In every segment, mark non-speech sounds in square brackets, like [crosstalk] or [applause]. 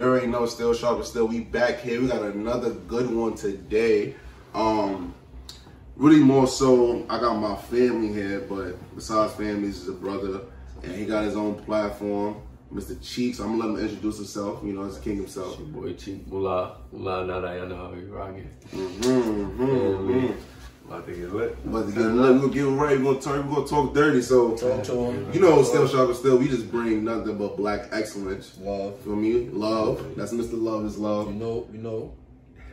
There ain't no still sharp, but still we back here. We got another good one today. Um, really more so, I got my family here, but besides family, this is a brother, and he got his own platform. Mr. Cheeks, I'm gonna let him introduce himself. You know, as king himself. Your boy Cheek Mullah. Mullah, now that y'all know how we rocking. Mm-hmm, mm About to get lit. About to get lit. We're gonna get right. We're gonna turn. We're gonna talk dirty. So, Talk to him. you know, still sharp, but still, we just bring nothing but black excellence. Love. For me, love. That's Mr. Love is love. You know, you know.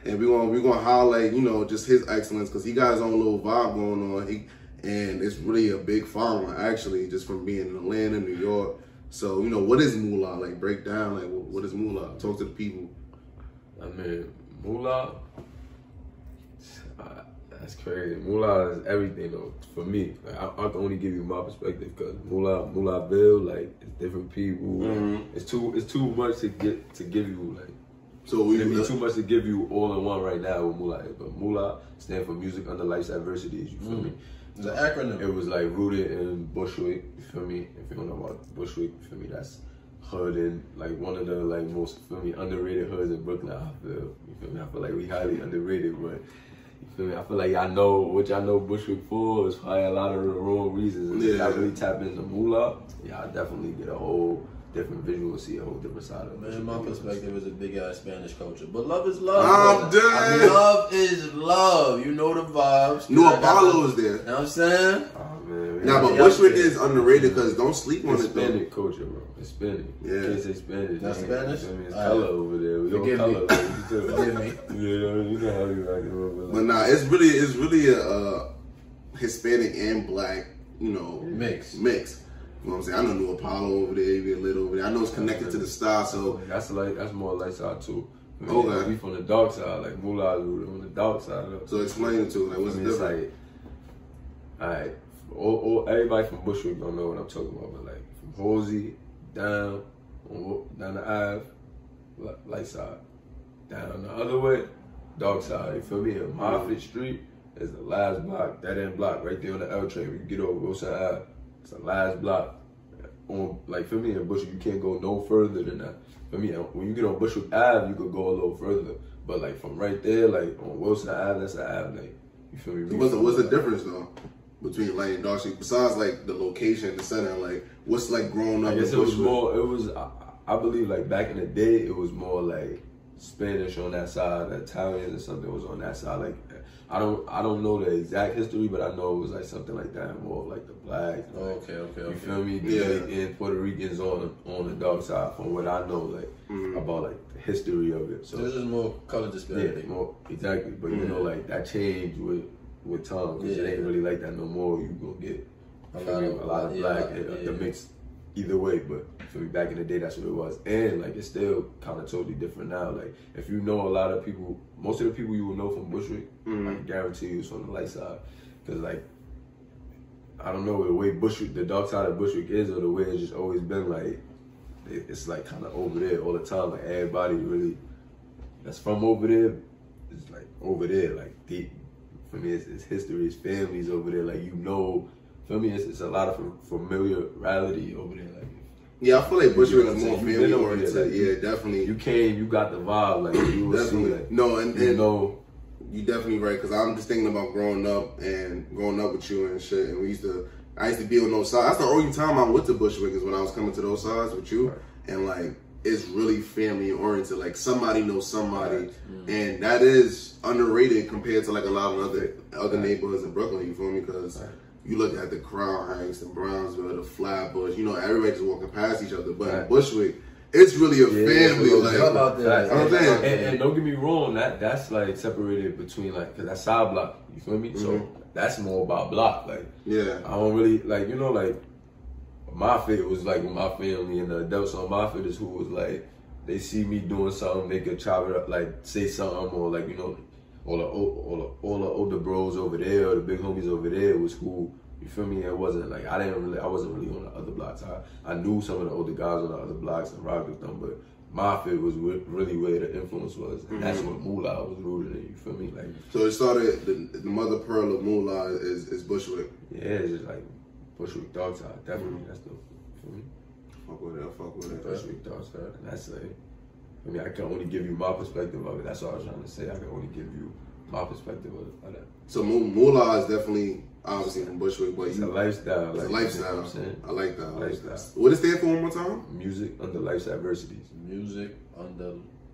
and we're gonna we're gonna highlight you know just his excellence because he got his own little vibe going on. He and it's really a big following actually just from being in Atlanta, New York. So you know what is Moolah like? Break down like what, what is Moolah? Talk to the people. I mean, Mullah. Uh, that's crazy. Mullah is everything though for me. Like, I, I can only give you my perspective because Mullah, Mullah Bill, like it's different people. Mhm. It's too, it's too much to get to give you like. So we It'd be too much to give you all in one right now with Mullah. But Mullah stand for Music Under Life's Adversities. You feel me? It's an acronym. It was like rooted in Bushwick. You feel me? If you don't know about Bushwick, you feel me? That's hood and like one of the like most feel me underrated hoods in Brooklyn. I feel you feel me? I feel like we highly underrated, but feel me? I feel like I know what y'all know Bushwick for is probably a lot of the wrong reasons. Yeah. I really tap into Moolah, I definitely get a whole different visual, see a whole different side of Man, Bushwick. my perspective is a big ass Spanish culture, but love is love. I'm brother. dead. I mean, love is love. You know the vibes. New I Apollo is there. You know what I'm saying? Oh, man, Nah, but Yeah, Bushwick yeah. is underrated because don't sleep on it though. Hispanic culture, bro. Hispanic. Yeah. You can't say Spanish. That's man. Spanish? You feel me? It's Alright. color over there. We Forgive don't me. color. Like, you. Forgive me. [laughs] Yeah, you know how you like it, bro. But nah, it's really it's really a, uh Hispanic and black you know Mix. mix. You know what I'm saying? I know New Apollo over there, even lit over there. I know it's connected to the star, so That's like that's more light side too. I mean, Okay. We from the dark side, like Mullah is on the dark side. So explain it to me. Like, what's I the mean, it's difference? like, alright, all, all, everybody from Bushwick don't know what I'm talking about, but like from Halsey down, on, down the Ave, light side, down the other way, dark side. You feel me? And Moffat Street is the last block, that end block, right there on the L train. We get over Wilson Ave, it's the last block. On like for me in Bushwick, you can't go no further than that. For me, when you get on Bushwick Ave, you could go a little further. But like from right there, like on Wilson Ave, that's the Ave. Like you feel me? what's the, what's the difference though between light and dark? Besides like the location, the setting, like what's like growing up I in guess it was more. It was. I, I believe like back in the day, it was more like Spanish on that side, Italians or something was on that side. Like I don't, I don't know the exact history, but I know it was like something like that. More like the blacks. Oh, okay, okay, You feel me? Yeah. Dominican, Puerto Ricans on on the dark side, from what I know, like Mhm. about like the history of it. So So this is more color disparity. yeah, more exactly. But you know, like that changed with with time. 'cause Yeah. it ain't really like that no more. You gonna get A lot of- a lot of yeah, black yeah. and the mix either way. But for me, back in the day, that's what it was. And like it's still kind of totally different now. Like if you know a lot of people, most of the people you will know from Bushwick, Mhm. I guarantee you, is from the light side. Because like I don't know the way Bushwick, the dark side of Bushwick is, or the way it's just always been like. It's like kind of over there all the time. Like everybody really that's from over there is like over there. Like deep for me, it's, it's history, it's families over there. Like you know, for me, it's, it's a lot of familiarity over there. Like Yeah, I feel like Bushwick You is what more I'm saying? You family been over there, oriented. like, yeah, definitely. you came, you got the vibe. Like you will see, definitely. like no, and, you and know. You definitely right because I'm just thinking about growing up and growing up with you and shit. And we used to, I used to be on those sides. That's the only time I went to Bushwick is when I was coming to those sides with you, Right. and like it's really family oriented. Like somebody knows somebody, Right. Mm. and that is underrated compared to like a lot of other other Right. neighborhoods in Brooklyn. You feel me? Because Right. You look at the Crown Heights and Brownsville, the Flatbush. You know, everybody just walking past each other. But in Right. Bushwick, it's really a Yeah, family. it's like How about that? Facts. I'm saying. And, and don't get me wrong, that that's like separated between like, cause that's side block. You feel me? So Mhm. that's more about block. Like yeah. I don't really like you know like my fit was like with my family and the adults on my fit is who was like they see me doing something they could chop it up like say something or like you know all the all the all the older bros over there or the big homies over there was cool. you feel me it wasn't like I didn't really I wasn't really on the other blocks I I knew some of the older guys on the other blocks and rocked with them but my fit was really where the influence was and that's Mhm. what Moolah was rooted in you feel me like So it started. The, the mother pearl of Moolah is, is Bushwick. yeah it's just like Bushwick Dog Side definitely that's the you feel me Fuck with it. I fuck with it. Bushwick Dog Side and that's like I mean, I can only give you my perspective of it. That's what I was trying to say. I can only give you my perspective of, of that. So Mu- Moolah is definitely obviously from Bushwick, but It's a lifestyle. it's a lifestyle. You know what I'm saying? I like that. Lifestyle. What does it stand for one more time? Music under life's adversities. Music under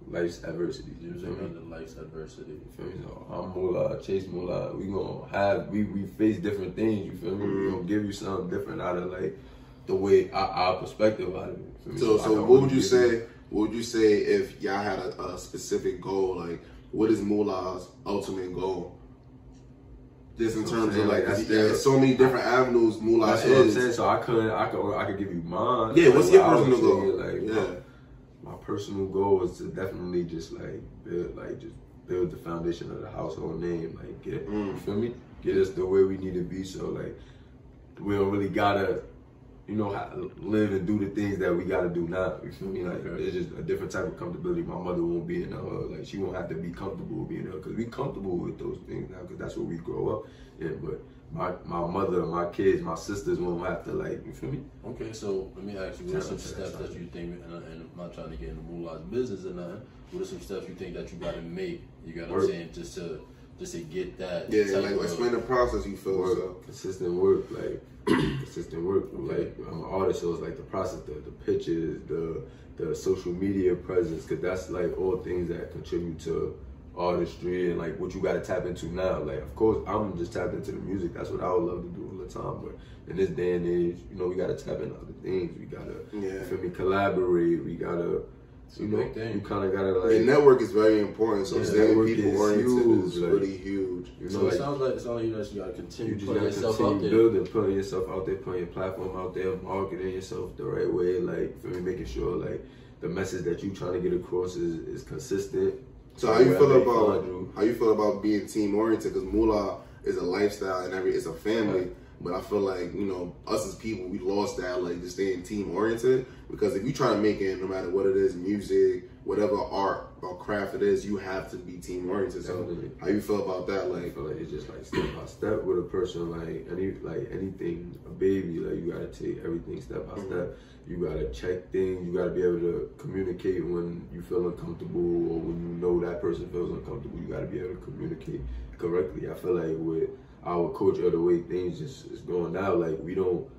Life's adversities. Music feel me? under life's adversity. You feel me? So I'm Moolah, Chase Moolah. We gonna have we we face different things. You feel me? Mm-hmm. We gonna give you something different out of like the way our, our perspective out of it. you feel me? So, so what would you give say? What would you say if y'all had a, a specific goal? Like, what is Moolah's ultimate goal? Just in That's what I'm terms of like, like, there's, that's- so many different avenues Moolah That's what I'm is. saying. So I couldn't. I could. I could give you mine. Yeah, what's your personal goal? Like, Yeah. my, my personal goal is to definitely just like build, like just build the foundation of the household name. Like, get Mm. you feel me? Get us the way we need to be. So like, we don't really gotta. You know, how to live and do the things that we gotta do now. You feel me? Like, Okay. it's just a different type of comfortability. My mother won't be in the hood. Like, she won't have to be comfortable being there because we comfortable with those things now because that's where we grow up in. But my my mother, my kids, my sisters won't have to like. You feel me? Okay, so let me ask you, what are some Tell steps tell that you think, and, and I'm not trying to get into Moolah's business or nothing, what are some steps you think that you gotta make, you got what I'm Work. saying, just to, just to get that Yeah, type like of- explain the process you feel. work, So. consistent work, like consistent work. Like an artist, so it's like the process, the, the pitches, the the social media presence, because that's like all things that contribute to artistry and like what you got to tap into now. Like of course I'm just tapped into the music. That's what I would love to do all the time. But in this day and age, you know, we got to tap into other things. We gotta, Yeah. you feel me, collaborate. We gotta. It's a You know, big thing. you kind of gotta like The network is very important, so Yeah, staying people is oriented is like- really huge. you know, So it like, sounds like, it sounds like you just gotta You continue just putting gotta yourself continue there. building, putting yourself out there, putting your platform out there, marketing yourself the right way, like for me, making sure like the message that you trying to get across is, is consistent. So how you feel about how you feel about being team oriented? Because Moolah is a lifestyle and every it's a family. Right. But I feel like you know us as people, we lost that like just staying team oriented. Because if you try to make it, no matter what it is, music, whatever art or craft it is, you have to be team oriented. So Definitely. how you feel about that? Like, I feel like it's just like step by step with a person, like any like anything, a baby, like you gotta take everything step by mm-hmm. step. You gotta check things. You gotta be able to communicate when you feel uncomfortable or when you know that person feels uncomfortable. You gotta be able to communicate correctly. I feel like with our culture, the way things just is going now, like we don't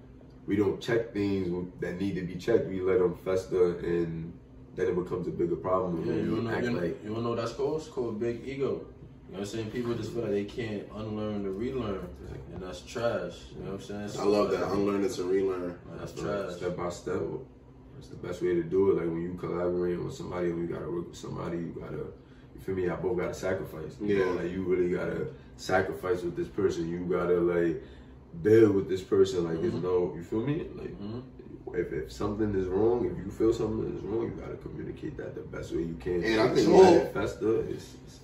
we don't check things that need to be checked. We let them fester and then it becomes a bigger problem. Yeah, you don't know, you, know, like you don't know what that's called? It's called big ego. You know what I'm saying? People just feel like they can't unlearn to relearn, and that's trash. You know what I'm saying? I love that like, unlearn it to relearn. That's Like, trash. Step by step. That's the best way to do it. Like when you collaborating with somebody and you gotta work with somebody, you gotta you feel me, I both gotta sacrifice. You know, Yeah. like you really gotta sacrifice with this person. You gotta like build with this person. Like Mm-hmm. it's no you feel me? Like if, if something is wrong, if you feel something is wrong, you gotta communicate that the best way you can. And I think so that- it it's, it's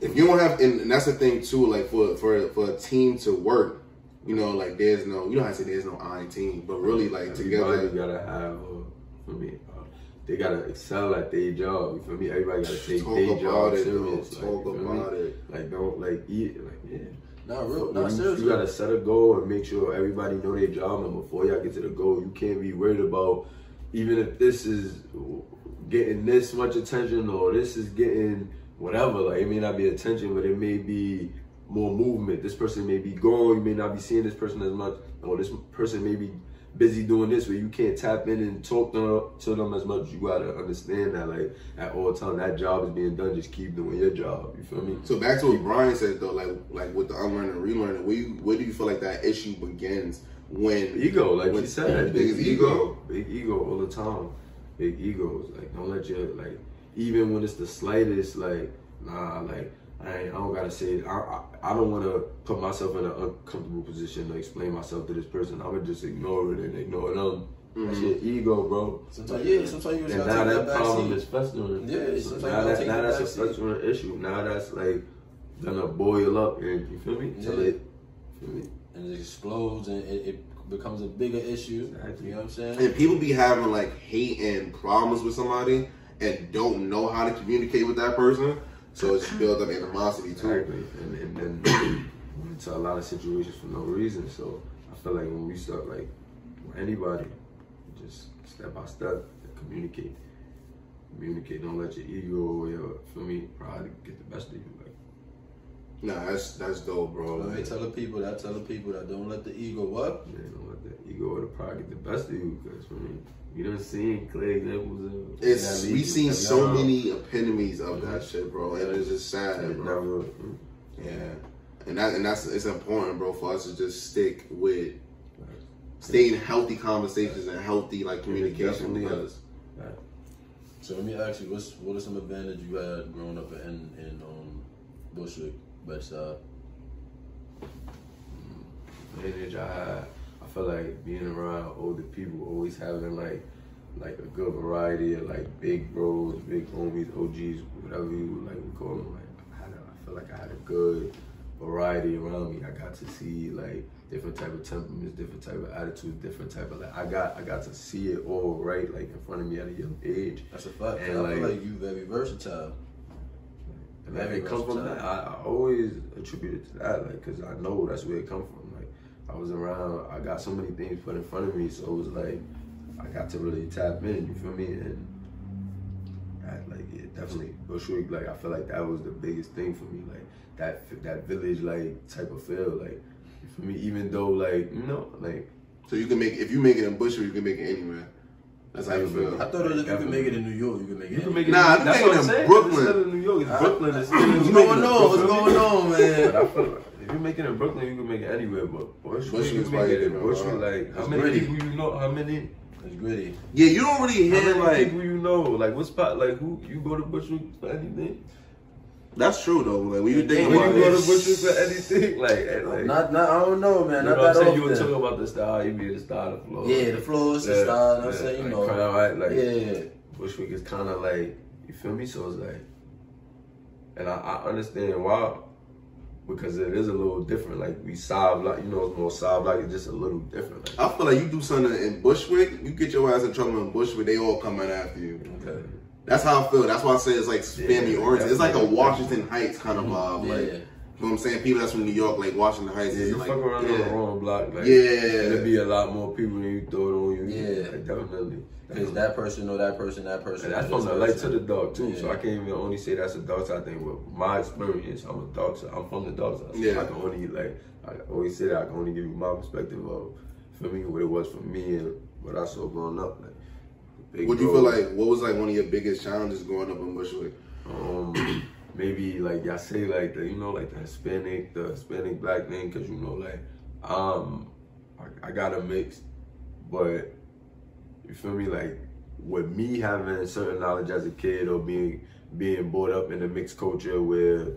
if you don't have, and, and that's the thing too, like for for for a team to work, you know, like there's no, you don't have to say there's no I team, but really like Everybody together, you gotta have, uh, for me, uh, they gotta excel at their job. You feel me? Everybody gotta take their job it, serious. though. like, talk me? about it. Like don't like eat like yeah. Not real, not you, seriously. you gotta set a goal and make sure everybody know their job, and before y'all get to the goal, you can't be worried about even if this is getting this much attention or this is getting whatever. Like it may not be attention, but it may be more movement. This person may be gone. You may not be seeing this person as much, or this person may be busy doing this where you can't tap in and talk to, to them as much. You gotta understand that like at all time that job is being done. Just keep doing your job. You feel me? So back to what Brian said though, like like with the unlearning and relearn, where you where do you feel like that issue begins when Ego, like when- you said, Big ego? ego, big ego all the time. Big egos, like don't let your like even when it's the slightest, like nah, like I I don't gotta say it. I I, I don't want to put myself in an uncomfortable position to explain myself to this person. I'm gonna just ignore it and ignore them. That's mm-hmm. your ego, bro. Sometimes, yeah, sometimes you just And gotta now take that that back problem seat. is festering. Yeah, So sometimes now, you gotta that, take now that's a back seat. festering issue. Now that's like gonna boil up, and you feel me? Till Yeah. it, feel me? and it explodes and it, it becomes a bigger issue. Exactly. You know what I'm saying? and people be having like hate and problems with somebody and don't know how to communicate with that person, so it's built up animosity too. Exactly, and, and then went [clears throat] into a lot of situations for no reason. So I feel like when we start like with anybody, just step by step, communicate. communicate. Don't let your ego or your feel me pride get the best of you. Like Nah, that's that's dope, bro. Let me Like, tell the people that tell the people that don't let the ego what? man, don't let the ego or the pride get the best of you. Cause for me, you done seen clear examples of it's that we league. seen Like, so nah, many epitomes of that shit, bro, and it's just sad, bro. never. Yeah, and that and that's it's important, bro, for us to just stick with staying healthy conversations and healthy like communication. definitely Because So let me ask you, what's what are some advantages you had growing up in in um, Bushwick, Bedside? advantage I had. I feel like being around older people, always having like like a good variety of like big bros, big homies, OGs, whatever you like we call them. Like I had, a, I feel like I had a good variety around me. I got to see like different type of temperaments, different type of attitudes, different type of like I got I got to see it all right like in front of me at a young age. That's a fact. And, I feel like- like you very versatile. And that Very it come from that. I, I always attribute it to that, like, cause I know that's where it come from. Like, I was around, I got so many things put in front of me, so it was like, I got to really tap in. You feel me? And I, like, it definitely Bushwick. Like, I feel like that was the biggest thing for me. Like that that village like type of feel. Like, you feel me? Even though like you know like so you can make if you make it in Bushwick, you can make it anywhere. That's how you feel. I thought that if you could make it in New York, you could make it. you can in- make it. Nah, that's you what make it I'm in. Brooklyn. It's still in New York. It's Brooklyn. It's still in What's New going York. on? What's You feel me? going on, But man? I feel like if you make it in Brooklyn, you can make it anywhere. But Bushwick, Bushwick's you can make it in Bushwick. Like how many gritty. people you know? How many? It's gritty. Yeah, you don't really How hear many like people you know? Like what spot? Like who you go to Bushwick for anything? that's true though. Like when you think When about you go to it, Bushwick for anything? [laughs] Like, eh, like Not, not. I don't know, man. you Not know what I'm that saying? You were talking about the style. You be the style of the floor. Yeah, the floors, the style. I'm saying, you like, know. Crown, right? Like yeah. Bushwick is kind of like you feel me. So it's like, and I, I understand why because it is a little different. Like we solve like you know it's more solve like it's just a little different. Like, I feel like you do something in Bushwick, you get your ass in trouble in Bushwick, they all coming after you. okay. That's how I feel. That's why I say it's like family Yeah, oriented. It's like a. Washington Heights kind of vibe. Like, Yeah. You know what I'm saying? People that's from New York, like Washington Heights. Yeah, you like, fuck around on yeah. the wrong block. Like, Yeah. There'd be a lot more people than you throw it on you. Yeah. Like, definitely. Because that person or that person, that person. And that's from the light to the dark too. So I can't even only say that's a dark side thing. With my experience, I'm a dark side. I'm from the dark side. So Yeah. I can only like I always say that I can only give you my perspective of for me what it was for me and what I saw growing up. Like What do you feel like? What was like one of your biggest challenges growing up in Bushwick? um, maybe like y'all say like the you know like the Hispanic the Hispanic black thing because you know like um I, I got a mix, but you feel me? Like with me having certain knowledge as a kid or being being brought up in a mixed culture where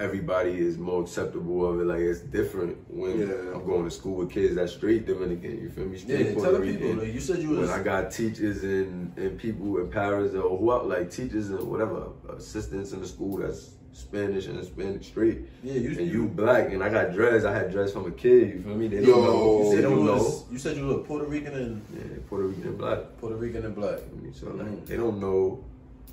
everybody is more acceptable of it like it's different when Yeah. I'm going to school with kids that's straight Dominican you feel me Yeah, straight tell Puerto the people. Rican Like, you said you was. when I got teachers and, and people in Paris or who like teachers and whatever assistants in the school that's Spanish and Spanish straight. yeah, you. And you black and I got dreads. I had dreads from a kid. You feel me? They don't Yo. know. You They said you don't know. was. You said you were Puerto Rican and Yeah, Puerto Rican and black. Puerto Rican and black. I mean, so like Mhm. they don't know.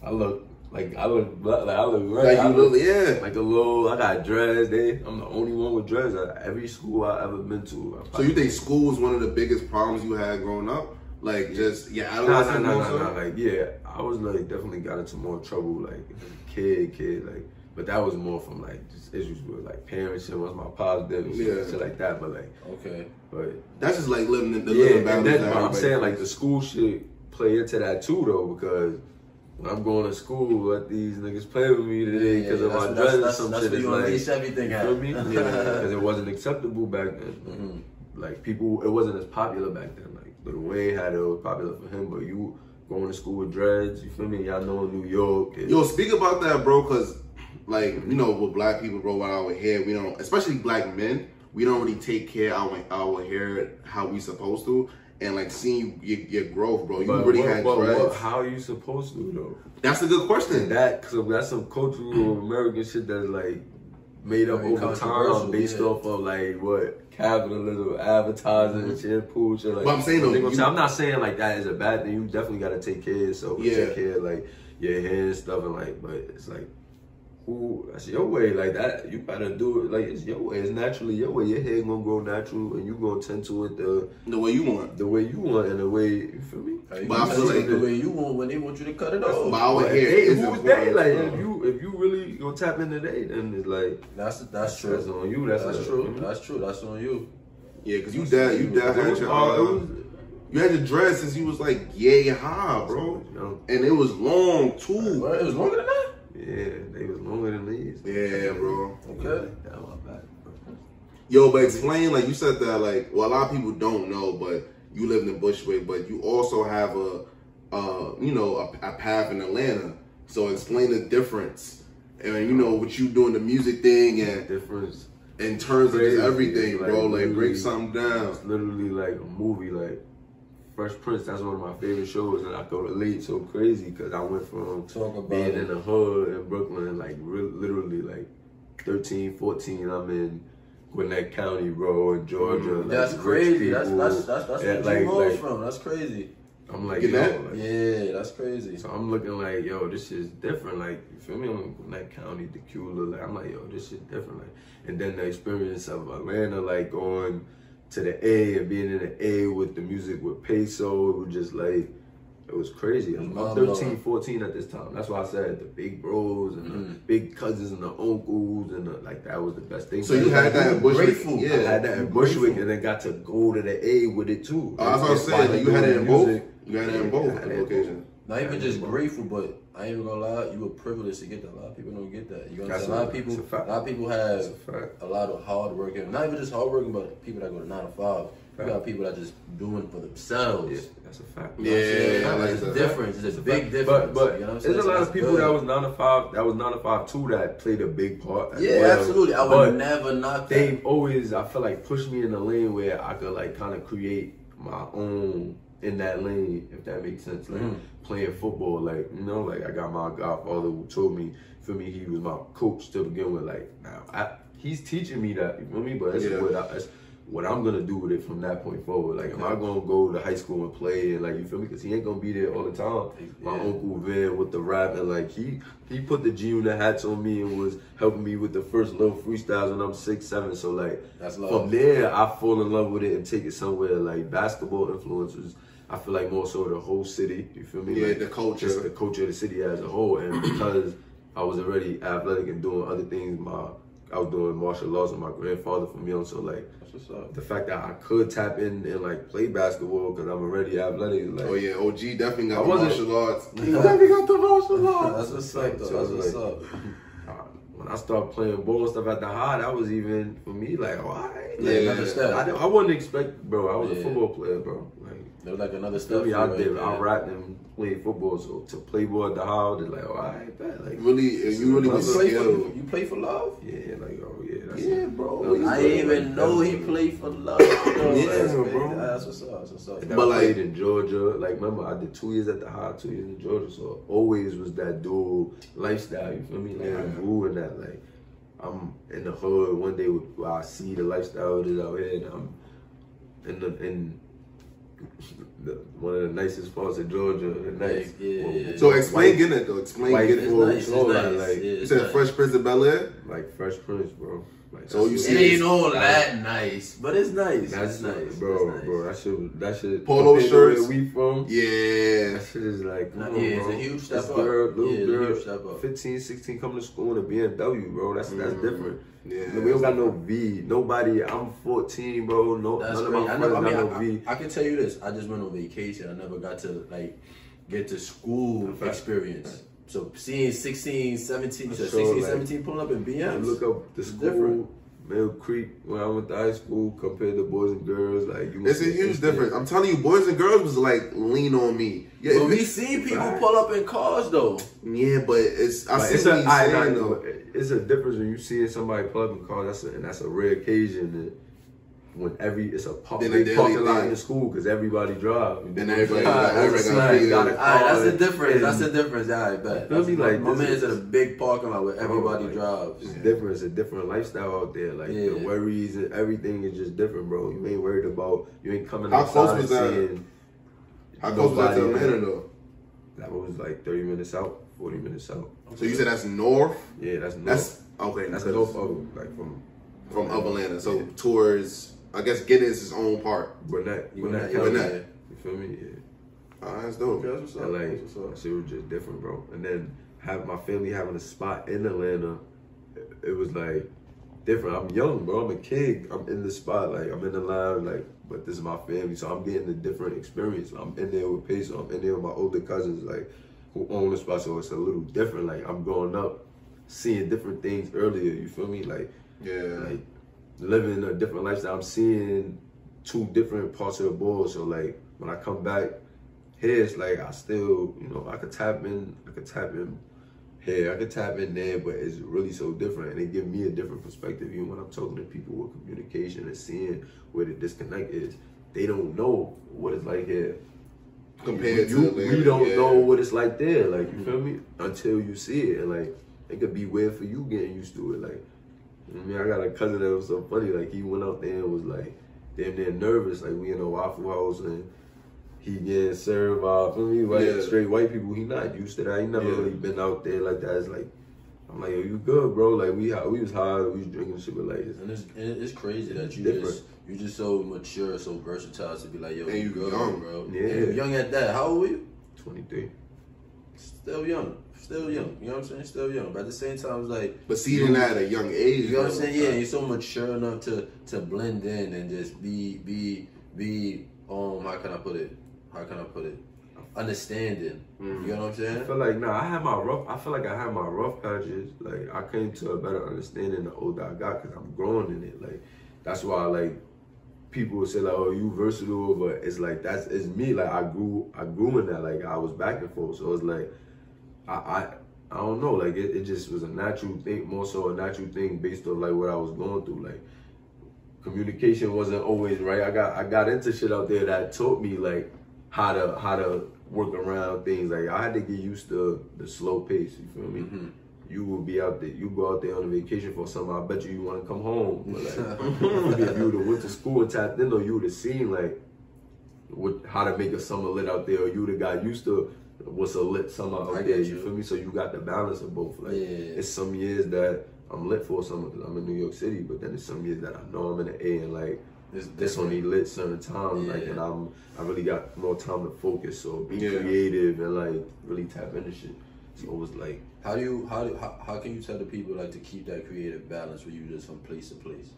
I look like I look. Like I look red. Like I you look look, yeah. like a little. I got dreads. They. I'm the only one with dreads at every school I ever been to. So you think school was one of the biggest problems you had growing up? Like just yeah, I don't Nah, know. nah, nah, nah, nah. Like, yeah, I was like definitely got into more trouble, like kid, kid, like. But that was more from like just issues with like parents and what's my positive and shit, Yeah. shit like that. But like, Okay. but That's just like living in the yeah, living and battles then that I'm saying like the school shit play into that too though because. When I'm going to school, let these niggas play with me today because of that's, my that's, dress or some that's shit. where It's you like, unleash everything you at. feel me? [laughs] Yeah, because it wasn't acceptable back then. Mhm. Like people, it wasn't as popular back then. Like Lil Wayne had it, it was popular for him, but you going to school with dreads, you feel me? Y'all know New York. it- Yo, speak about that, bro, because like you know, with black people, bro, with our hair, we don't, especially black men, we don't really take care of our our hair how we supposed to. And like seeing your, your growth, bro, you but really what- had but dreads. what- how are you supposed to though? That's a good question. That cause that's some cultural American shit that's like made up Very over time based yeah. off of like what capitalism, advertising, mm-hmm. shampoo, shit like. But I'm saying, though, you- say- I'm not saying like that is a bad thing. You definitely got to take care of yourself. and Yeah. Take care of like your hair and stuff and like, but it's like. Who that's your way. Like that, you gotta do it. Like it's your way. It's naturally your way. Your hair gonna grow natural, and you gonna tend to it the The way you want. the way you want, and the way you feel me. Hey, you But I can feel take like- the way you want when they want you to cut it off. But our But hair hey, is who's they? Like if you if you really gonna tap into they, then it's like That's that's true. that's true. on you. That's, That's a- true. That's true. That's on you. Yeah, because you dad, you dad had your, uh, it uh, you had your dread since you was like yay high, bro. And it was long too. Well, it was longer than that. Yeah, they was longer than these. Yeah, bro. Okay. Back. Yo, but explain, like you said that, like, well, a lot of people don't know, but you live in the Bushwick, but you also have a, uh, you know, a, a path in Atlanta. So explain the difference, and you know what you doing the music thing, and Difference. in terms of everything, Like, bro. Like break something down. It's literally like a movie, like Fresh Prince. That's one of my favorite shows, and I go to late so crazy because I went from Talk about being it. in the hood in Brooklyn, like re- literally like 13, 14, I'm in Gwinnett County, bro, in Georgia. Mm, like, That's crazy. That's people. that's that's that's Yeah, where like- you rose like- from. That's crazy. I'm like, yo, like, Yeah, that's crazy. So I'm looking like, yo, this is different. Like, you feel me? I'm in Gwinnett County, Dacula. Like, I'm like, yo, this is different. Like, and then the experience of Atlanta, like going to the A and being in the A with the music with Peso, it was just like, it was crazy. I'm, I'm 13, 14 at this time. That's why I said the big bros and Mhm. the big cousins and the uncles and the, like that was the best thing. So you had that in Bushwick, Grateful. yeah. I had that in Bushwick and then got to go to the A with it too. Oh, that's what I'm saying. Like, you had it in both. You had it in both I had it in locations. Not even just grateful, but I ain't even gonna lie, you were privileged to get that. A lot of people don't get that. You know what I'm saying? A lot of people, a a lot of people have a a lot of hard working, not even just hard working, but people that go to nine to five. You got people that just doing for themselves. Yeah, that's a fact. You know Yeah, like It's a difference. It's a big difference. But but you know what I'm saying? there's a lot of people good. that was nine to five that was nine to five too that played a big part. Yeah, well. absolutely. I would But never knock that. They always I feel like pushed me in a lane where I could like kind of create my own in that lane if that makes sense. Like Mhm. playing football, like you know, like I got my godfather who told me for me he was my coach to begin with. Like now I he's teaching me that you feel me, but that's Yeah. what I, it's what I'm gonna do with it from that point forward. Like, am I gonna go to high school and play and like you feel me? Because he ain't gonna be there all the time. My Yeah. uncle Vin with the rap and like he he put the G Unit hats on me and was helping me with the first little freestyles when I'm six seven. So like That's love. from there I fall in love with it and take it somewhere. Like basketball influences. I feel like more so the whole city. You feel me? Yeah, Like, the culture. just the culture of the city as a whole. And [clears throat] because I was already athletic and doing other things, my I was doing martial arts with my grandfather from young. So like That's what's up. the fact that I could tap in and like play basketball because I'm already athletic. Like, Oh yeah, OG definitely I got the wasn't- martial arts. [laughs] He definitely got the martial [laughs] arts. That's what's up, though. That's what's up. when I started playing ball and stuff at the high, that was even for me like, oh, all right. Yeah, Like, another step. I, I wouldn't expect, bro. I was Yeah. a football player, bro. Like, It was like another feel step. me? for I you right did. there. I rapped and played football, so to play ball at the oh, I was like, all right, bet. Like, Really, you really was play, for, you play for love? yeah, like, oh yeah, that's Yeah, bro. No, I didn't even know he played for love. Yo, [laughs] Yeah, that's, bro. That's what's up. That's what's up. And But I like- in Georgia. Like, remember, I did two years at the high, two years in Georgia. So always was that dual lifestyle. You feel me? Like I Yeah. grew in that. Like I'm in the hood. One day I see the lifestyle that's out here, and I'm in the in one of the nicest parts of Georgia. The nice. Yeah, yeah, yeah. So explain getting it though. Explain getting it. folk, nice. It's nice. like, yeah, You said nice. Fresh Prince of Bel Air. like Fresh Prince, bro. Like So you that's- see- It ain't all that nice, but it's nice. That's it's nice, bro, it's nice. bro. That shit, that shit. Polo compared shirts. Where we from? Yeah. That shit is like, Nah, come yeah, on, it's a huge step This up. Girl, little Yeah, it's girl, huge step up. 15, 16 coming to school in a BMW, bro. That's that's Mm. different. Yeah. we don't got no V. Nobody. I'm 14, bro. No, That's none of crazy. my I, friends never, I, mean, got no I, V. I, I can tell you this. I just went on vacation. I never got to like get to school Fact. experience. So seeing 16, 17, you said For 16, sure, like, 17 pulling up in You BMs. look up the school, different. Mill Creek, when I went to high school, compared to boys and girls. Like you, It's a huge difference. I'm telling you, boys and girls was like lean on me. Yeah, But we it's- seen people Right. pull up in cars though. yeah, but it's I Like, see it's what a, saying I, though. it's a difference when you see somebody pull up in car. That's a, and that's a rare occasion. And when every it's a park, Then a big parking lot thing. in the school because everybody drive. Then everybody Yeah, got- everybody that's got a free got there. a Alright, that's the difference. and- That's the difference. Yeah, I bet. Feel me? my, Like, my this man's is- in a big parking lot where oh, everybody like, drives. It's different. It's a different lifestyle out there. Like Yeah. the worries and everything is just different, bro. You ain't worried about. You ain't coming How outside close and was that? seeing How close was that to nobody, Atlanta though? That was like 30 minutes out, 40 minutes out. So you said that's north. Yeah, that's north. That's okay. that's because- north of like from from up Atlanta. So Yeah. towards, I guess, Giddens his own part. Gwinnett, You Gwinnett Gwinnett, County. Gwinnett. You feel me? Yeah. Oh, that's dope. Okay, that's what's up. LA. That's what's up. Shit was just different, bro. And then have my family having a spot in Atlanta, it, it was like different. I'm young, bro. I'm a kid. I'm in the spot, like I'm in the line, like. But this is my family, so I'm getting a different experience. I'm in there with Peso. I'm in there with my older cousins, like who own the spot, so it's a little different. Like I'm growing up, seeing different things earlier. You feel me? Like Yeah. like living a different lifestyle. I'm seeing two different parts of the board. So like when I come back here, it's like I still, you know, I could tap in, I could tap in here, I could tap in there, but it's really so different, and it gives me a different perspective. Even when I'm talking to people with communication and seeing where the disconnect is, they don't know what it's like here. Compared you, to we don't yeah. know what it's like there. Like you mm-hmm. feel me? Until you see it, and like it could be weird for you getting used to it. Like I mean, I got a cousin that was so funny. Like he went out there and was like damn near nervous. Like we in a waffle house and he getting served by for me white Yeah. straight white people. He not used to that. He never Yeah. really been out there like that. It's like I'm like, yo, you good, bro? Like we we was high, we was drinking shit, but like it's, And it's, it- it's crazy that you Different. just you just so mature, so versatile to be like, yo, And you you good, young. bro. Yeah. And you young at that. How old were you? 23. Still young. Still young. You know what I'm saying? Still young. But at the same time, it's like But seeing that at a young age, You know what I'm saying? Yeah, you're so mature enough to to blend in and just be be be um how can I put it? How can I put it? Understanding. Mm. You know what I'm saying? I saying? feel like nah, I had my rough. I feel like I had my rough patches. Like I came to a better understanding the older I got because I'm growing in it. Like that's why like people would say like, "Oh, you versatile," but it's like that's it's me. Like I grew, I grew in that. Like I was back and forth. So it's like I I, I don't know. Like it, it just was a natural thing, more so a natural thing based on like what I was going through. Like communication wasn't always right. I got I got into shit out there that taught me like how to how to work around things. Like I had to get used to the slow pace. You feel me? Mhm. You will be out there. You go out there on a vacation for summer. I bet you you want to come home. [laughs] But like, if you would have went to school and tapped in, you would have seen like what how to make a summer lit out there, or you would have got used to what's a lit summer out I there. You. you. feel me? So you got the balance of both. Like Yeah. it's some years that I'm lit for summer because I'm in New York City, but then it's some years that I know I'm in the A and like It's this only lit certain times, like, and I'm I really got more time to focus, so be Yeah. creative and like really tap into shit. So it was like How do you how do how, how can you tell the people like to keep that creative balance where you just from place to place?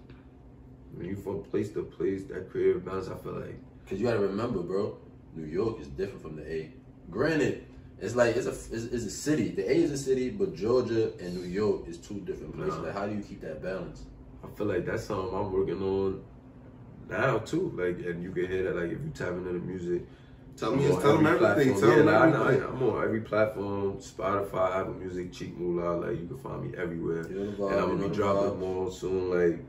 when you from place to place, that creative balance, I feel like Cause you gotta remember, bro, New York is different from the A. Granted, it's like it's a it's, it's a city. The A is a city, but Georgia and New York is two different places. Nah. Like, how do you keep that balance? I feel like that's something I'm working on now too. Like, and you can hear that like if you tap into the music. Tell I'm me, on tell them every everything. platform. Tell yeah, them like, I know, everything. I'm on every platform, Spotify, Apple Music, Cheap Moolah. Like you can find me everywhere. You vibe, and I'm gonna be dropping vibe. more soon. Like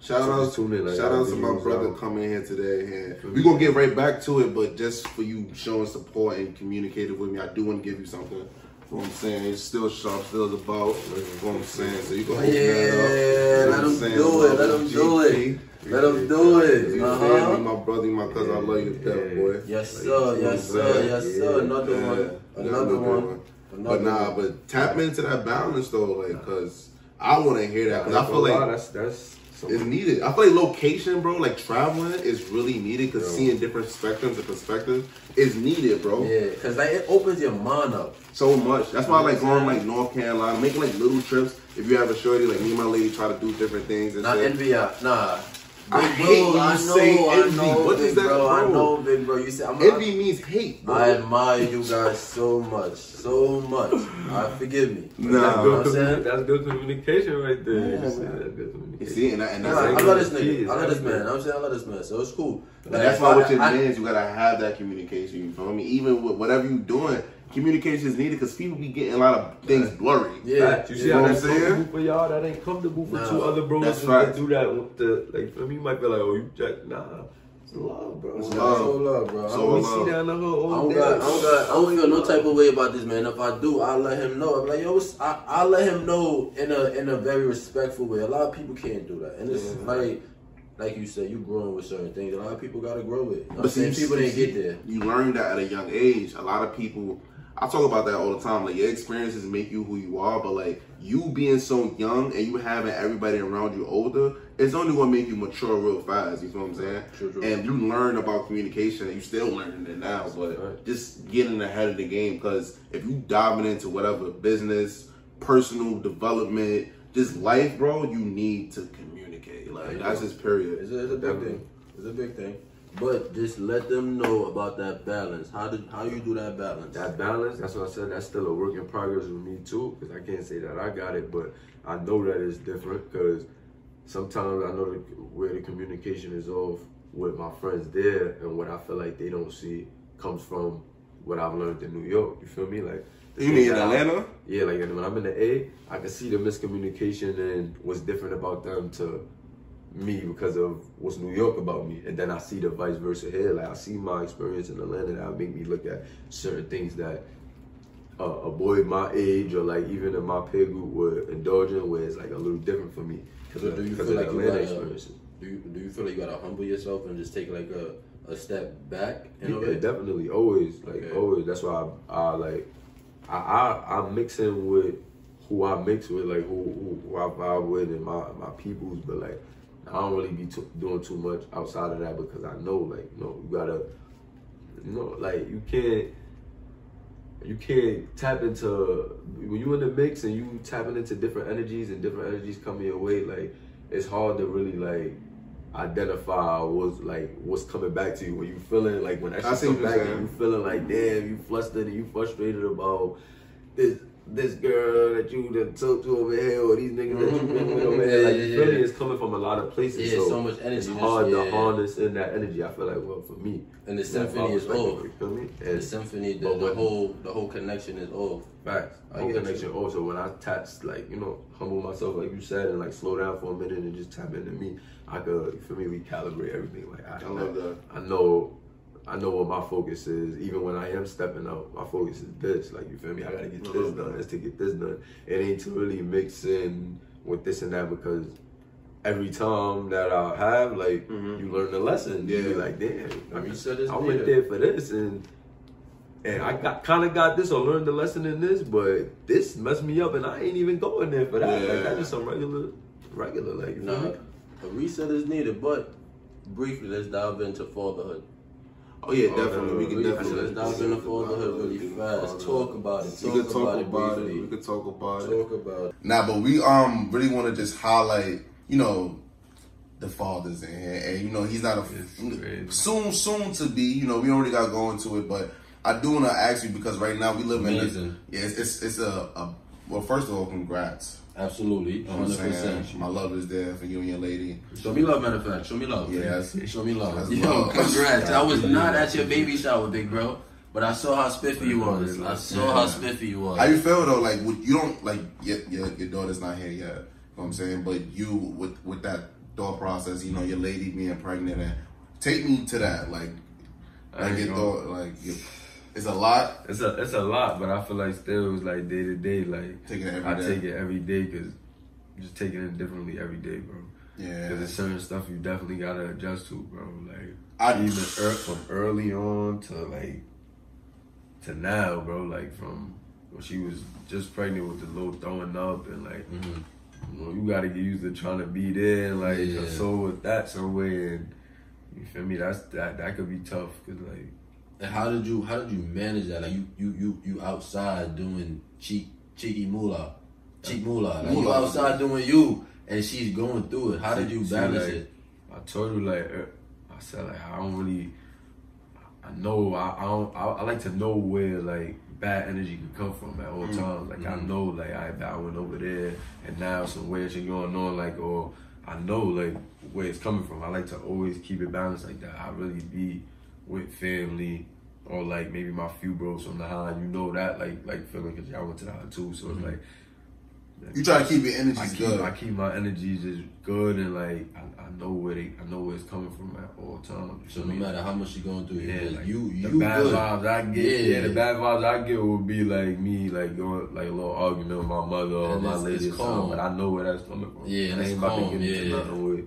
Shout So out, just tune in, like, shout out to my brother out. coming here today. We're gonna get right back to it, but just for you showing support and communicating with me, I do want to give you something. You know what I'm saying? It's still sharp, still the about. You know what I'm saying? So you can open that up. Yeah, You know let what I'm him saying? do it, let him do it. GP. Let him do it. You Uh feel huh. me? My brother, my cousin, I love you to death, Yeah. boy. Yes, sir. you know Yes, what I'm sir. Yes, sir. Another Yeah. one. Another Another good one. one. Another But nah, one. but tap into that balance though, like, cause I want to hear that. Cause I feel like that's that's it's needed. I feel like location, bro, like traveling is really needed because Yo. seeing different spectrums and perspectives is needed, bro. Yeah, cause like it opens your mind up. So much. That's why I like You know what going like North Carolina, making like little trips. If you have a shorty, like me and my lady try to do different things and Not shit. envy, uh, nah. I Big hate bro, when I you know, say I envy. know, What big is that, bro, I bro? know, big bro. You say I'm. Envy means hate, bro. I admire you guys so much, so much. I forgive me. Nah. That's You know good, what I'm that's good communication right there. Yeah, see, that's good You communication. see, and, that, and Nah, that's I love this Kids, nigga. I love this everything. man. I'm saying I love this man, so it's cool. And that's why I- with your I- mans, you gotta have that communication. You feel me? Even with whatever you doing, communication is needed because people be getting a lot of things blurry. Yeah, Facts. You see You know what I'm saying? comfortable for y'all? That ain't comfortable for Nah, two other bros that's to facts. do that with the like. For me, you might be like, oh, you jack. Nah, it's love, bro. It's It's love. So love, bro. So we love. see down the hood I don't day. got, I don't got, I don't feel no type of way about this, man. If I do, I'll let him know. I'm like, yo, I, I'll let him know in a in a very respectful way. A lot of people can't do that, and it's Yeah. like, like you said, you growing with certain things. A lot of people gotta grow with. You know But see, people see- didn't get there. You learn that at a young age. A lot of people I talk about that all the time. Like your experiences make you who you are, but like you being so young and you having everybody around you older, it's only gonna make you mature real fast. You know what I'm saying? True, true. And you learn about communication, and you still learning it now, but Right. just getting ahead of the game. Because if you diving into whatever business, personal development, just life, bro, you need to communicate. Like that's just period. It's a, it's a big thing. It's a big thing. But just let them know about that balance. How did how you do that balance? That balance, that's what I said, that's still a work in progress with me too, because I can't say that I got it, but I know that it's different, because sometimes I know the, where the communication is off with my friends there, and what I feel like they don't see comes from what I've learned in New York. You feel me? Like You mean in things that I- Atlanta? yeah, like when I'm in the A, I can see the miscommunication and what's different about them to me because of what's New York about me, and then I see the vice versa here. Like I see my experience in Atlanta that make me look at certain things that uh, a boy my age or like even in my peer group were indulging in, where it's like a little different for me because So of, do you feel like the you Atlanta gotta, experiences. do you do you feel like you gotta humble yourself and just take like a, a step back in Yeah, way? definitely, always, like Okay. always. That's why I, I like, I, I, I'm mixing with who I mix with, like who, who, who I vibe with, and my my peoples. But like, I don't really be doing too much outside of that because I know, like, you know, you gotta, you know, like you can't. You can't tap into when you in the mix and you tapping into different energies and different energies coming your way. Like it's hard to really like identify what's like what's coming back to you when you feeling like when that I shit see come you're back and you feeling like damn you flustered and you frustrated about this this girl that you done talked to over here or these niggas that you been with over [laughs] here like Yeah, you yeah, feel me it's coming from a lot of places Yeah, so, so much energy, it's hard yeah. to harness in that energy I feel like well for me And the symphony is perspective, off. you feel me The and symphony, the, But the whole the whole connection is off. Facts. I No get connection. you. Also, when I tap, like you know, humble myself, like you said, and like slow down for a minute and just tap into me, I could, for me, recalibrate everything. Like I, I love that. I know, I know what my focus is. Even when I am stepping out, my focus is this. Like you feel me, I gotta get this done. It's to get this done. It ain't to really mix in with this and that because. Every time that I have, like, Mhm. you learn the lesson. You be like, damn, I, is I went there for this, and and I got kind of got this or learned the lesson in this, but this messed me up, and I ain't even going there for that. Like that's just some regular, regular, like you Nah, a reset is needed. But briefly, let's dive into fatherhood. Oh yeah, Oh, definitely. no, we can Briefly, definitely let's dive into fatherhood really fast. Talk about it. We Talk could talk about it about it. briefly. We could talk about it. Talk about it. Nah, but we um really want to just highlight, you know, the fathers in here, and you know he's not a soon soon to be. You know, we already got going to it, but I do want to ask you because right now we live in Amazing. a, yeah, it's it's, it's a, a well. First of all, congrats. Absolutely, You know what I'm hundred saying? percent. My love is there for you and your lady. Show me love, matter of fact. Show me love. Yes. Show me love. That's Yo, love. congrats. I was not at your baby shower, big bro. But I saw how spiffy you was. I saw how spiffy you was. How you feel though? Like, you don't like your, your your daughter's not here yet. You know what I'm saying? But you with with that thought process, you know, your lady being pregnant, and take me to that. Like, like your thought, like your, it's a lot. It's a it's a lot, but I feel like still it's like day to day. Like Taking it every I day. take it every day because just taking it differently every day, bro. Yeah. Because there's certain stuff you definitely gotta adjust to, bro. Like I- even ear from early on to like to now, bro. Like from when she was just pregnant with the little throwing up and like Mhm. you know you gotta get used to trying to be there and like Yeah. console with that somewhere and you feel me? That's that that could be tough because like And how did you how did you manage that? Like you you you you outside doing cheek cheeky moolah, cheek moolah. Like you outside doing you, and she's going through it. How did you See, balance like, it? I told you like er, I said like I don't really I know I, I don't I, I like to know where like bad energy can come from at all times. Like I know like I I went over there and now some weird shit going on like or I know like where it's coming from. I like to always keep it balanced like that. I really be with family or like maybe my few bros from the high. You know that like like feeling because y'all went to the high too. So it's mm-hmm. like You try to keep your I keep, good. I keep my energies just good and like I, I know where they I know where it's coming from at all times. So no matter how much you're going through, yeah, yeah, like, you the you bad good. vibes I get, yeah. Yeah. the bad vibes I get would be like me like going like a little argument with my mother or And my it's- lady or something, but I know where that's coming from. Yeah, and I it's ain't about calm, to get into yeah. nothing with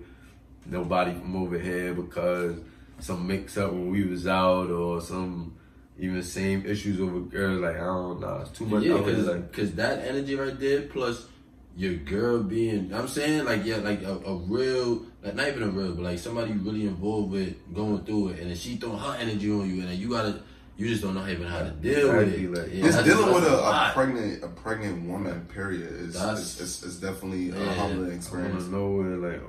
nobody from over here because some mix up when we was out or some even same issues over girls. Like I don't know, it's too much. Yeah, out here, because like that energy right there, plus your girl being, I'm saying like yeah, like a, a real, like not even a real, but like somebody really involved with going through it, and then she throwing her energy on you, and then you gotta, you just don't know even how to deal Exactly, with it. like- Yeah, Just that's- dealing with a, a pregnant a pregnant woman, period, is is, is, is definitely a Yeah. humbling experience. to know where, like,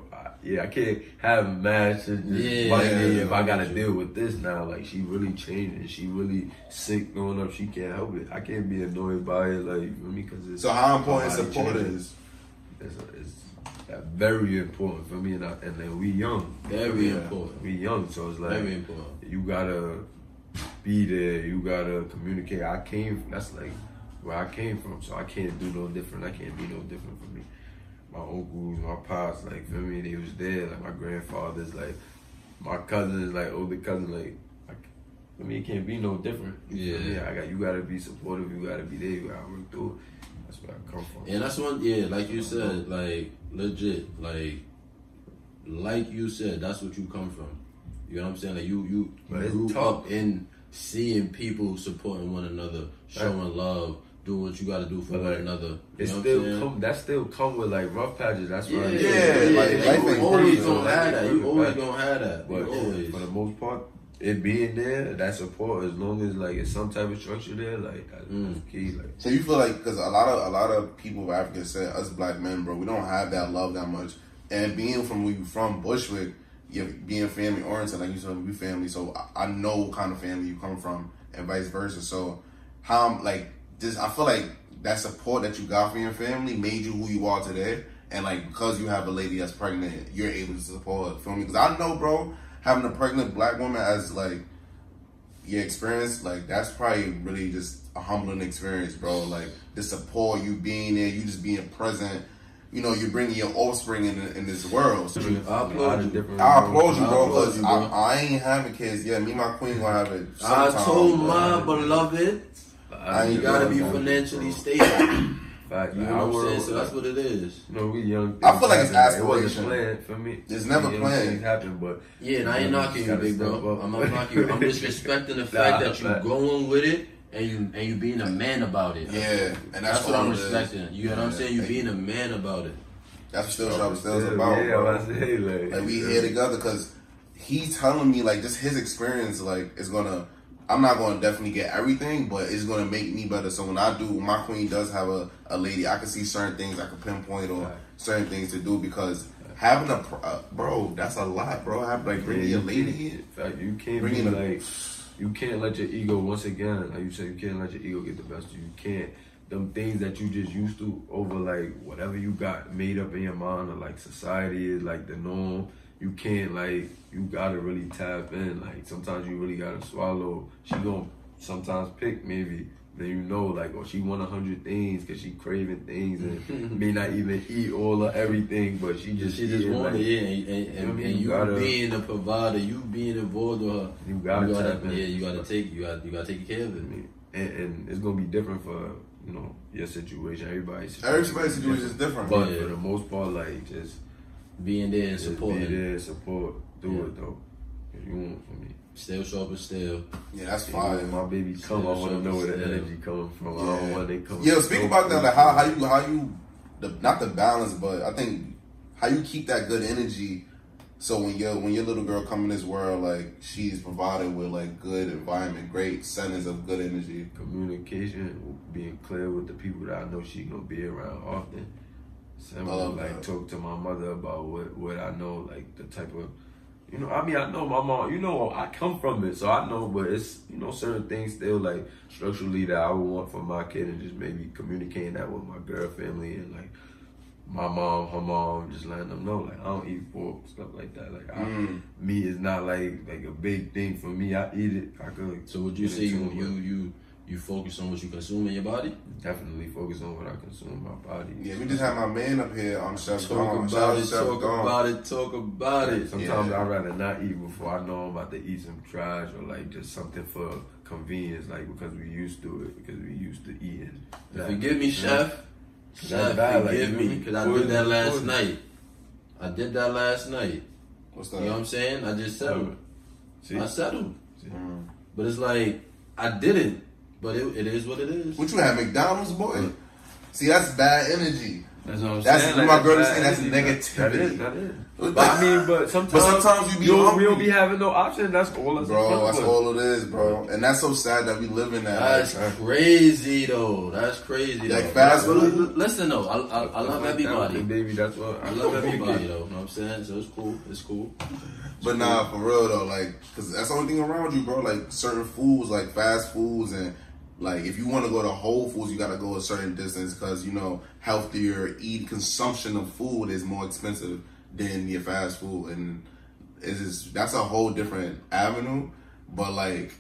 yeah, I can't have mad shit just Yeah, yeah, if I gotta deal with this now. Like, she really changing. She really sick going up. She can't help it. I can't be annoyed by it, like, you know me, because it's So how important support is? It's, it's very important for me, and, I, and then we young. Very Yeah. important. We young, so it's like Very important. you gotta be there. You gotta communicate. I came. That's like where I came from, so I can't do no different. I can't be no different for me. My uncles, my pops, like for me, they was there. Like my grandfathers, like my cousins, like older cousins, like. I, mean, it can't be no different. Yeah. Yeah. I got you. Gotta be supportive. You gotta be there. You gotta work through it. That's where I come from. And that's one, yeah, like you said, like legit, like like you said, that's what you come from. You know what I'm saying? Like you, you, grew tough. up in seeing people supporting one another, showing love, doing what you got to do for But, one like, another. You It know what I'm still saying? come. That still come with like rough patches. That's Yeah, why. yeah, Yeah, yeah, like, yeah, life you always perfect. gonna have that. You always Right. gonna have that. But always. for the most part, it being there, that support, as long as like it's some type of structure there, like that's, Mm. that's key. Like So you feel like because a lot of a lot of people of Africa say us black men, bro, we don't have that love that much. And being from where you from Bushwick, you being family oriented, like you said, we family. So I, I know what kind of family you come from, and vice versa. So how I'm like this, I feel like that support that you got from your family made you who you are today. And like because you have a lady that's pregnant, you're able to support. Feel me? Because I know, bro, having a pregnant black woman as like your experience, like that's probably really just a humbling experience, bro. Like the support, you being there, you just being present. You know, you're bringing your offspring in, in this world. So I a lot applaud you. different. I applaud you, bro, because you, I. I ain't having kids. Yeah, me and my queen gonna have it. I told bro. my beloved, I ain't you gotta be doing that. financially stable. Fact, You know what I'm saying? So that's what it is. You know, we young. I feel like it's things happen, It aspiration. wasn't planned for me. It's never You planned. Things happen, but Yeah, and I ain't knocking you, Gotta big bro. I'm not knocking you. I'm [laughs] just respecting the fact Nah, that you fact. going with it and you and you being a man about it. Yeah, and that's, That's what I'm it is. respecting. You know what I'm saying? You Like, being a man about it. That's still what still yeah, about, yeah, bro. I was about to say, like, like we here together because he's telling me like just his experience like is gonna i'm not gonna definitely get everything but it's gonna make me better so when i do when my queen does have a, a lady i can see certain things i can pinpoint or Right. certain things to do because having a uh, bro that's a lot bro have like bringing Yeah, your you lady in you can't be the- like, you can't let your ego once again, like you said, you can't let your ego get the best of you. You can't them things that you just used to over like whatever you got made up in your mind or like society is like the norm. You can't like you gotta really tap in. Like sometimes you really gotta swallow. She gonna sometimes pick maybe. Then you know like oh she want a hundred things because she craving things and [laughs] may not even eat all of everything, but she just She just want wanted, like, yeah, and, and, You know what I and, and You you gotta- being a provider, you being involved with her, You gotta you gotta tap in. yeah, you gotta take, you gotta you gotta take care of it. and, and it's gonna be different for you know your situation. Everybody's situation everybody's situation is different but Yeah. for the most part, like just Being there and just supporting, be there, support, do Yeah. it though. If you want for me, still sharp and still. yeah that's If fine when my baby come, I want to know where the energy coming from. I don't want they come. Yeah, speak about that. Like how how you how you the not the balance, but I think how you keep that good energy. So when your when your little girl come in this world, like she's provided with like good environment, great settings of good energy. communication, being clear with the people that I know she gonna be around often. Similar, like that. talk to my mother about what what I know, like the type of, you know, I mean, I know my mom. You know, I come from it, so I know. But it's you know certain things still like structurally that I would want for my kid, and just maybe communicating that with my girl family and like my mom, her mom, just letting them know like I don't eat pork, stuff like that. Like I, Mm. meat is not like like a big thing for me. I eat it. I could. So would you say you you you you focus on what you consume in your body? definitely focus on what I consume in my body. Yeah, we just had my man up here on Chef Talk Dawn. Shout about out it, to Chef talk Dawn. about it, talk about it. Sometimes Yeah. I'd rather not eat before I know I'm about to eat some trash or like just something for convenience, like because we used to it, because we used to eating. that. Forgive me, chef. Chef, bad, like, forgive you me, because I did that last poison. night. I did that last night. What's that? You know what I'm saying? I just settled. See, I settled. Mm. But it's like I didn't, but it, it is what it is. What you have, McDonald's, boy? See, that's bad energy. That's what I'm That's- saying. my Like, girl is saying that's energy. Negativity. is, that is. But- But I mean, but sometimes, But sometimes you be don't- we don't be having no option. That's all that's Bro, that's with. all it is, bro. And that's so sad that we live in that. That's like, crazy though. That's crazy. Like though. fast food? li- li- Listen though, I, I, I love that, everybody. baby. That's what I love [laughs] everybody though. You know what I'm saying? So it's cool. It's cool. But nah, for real though, like, cause that's the only thing around you, bro. Like certain foods, like fast foods, and like if you want to go to Whole Foods, you gotta go a certain distance, cause you know healthier eat consumption of food is more expensive than your fast food, and it's just, that's a whole different avenue. But like,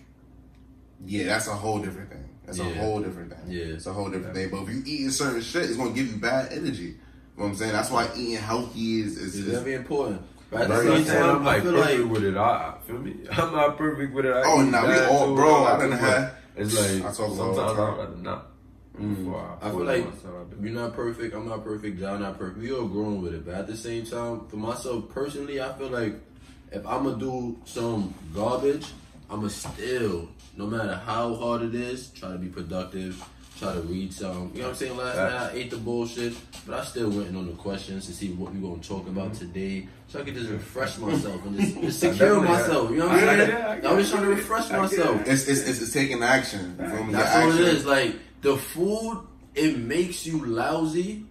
yeah, that's a whole different thing. That's a whole different thing. Yeah. it's a whole different thing. But if you eating certain shit, it's gonna give you bad energy. You know what I'm saying? That's why eating healthy is is, It's is very important. But at the same saying, I'm time, I like feel perfect like with it. I, I feel me. I'm not perfect with it. I Oh, eat nah, we all- bro, I that done too, had- but It's like I talk it all sometimes the I'd time. rather not. Mm. Before I feel like myself, I you're not perfect. I'm not perfect. John not perfect. We all growing with it, but at the same time, for myself personally, I feel like if I'm gonna do some garbage, I'ma still, no matter how hard it is, try to be productive. Try to read some. You know what I'm saying? Last Facts. night I ate the bullshit, but I still went in on the questions to see what we gonna talk about Mm-hmm. today, so I could just refresh myself and just, just [laughs] secure myself. You know what I'm I- saying? yeah, I get I'm just trying to refresh myself. it. It's, it's, it's, it's taking action. You? That's The all it action. is. Like the food, it makes you lousy.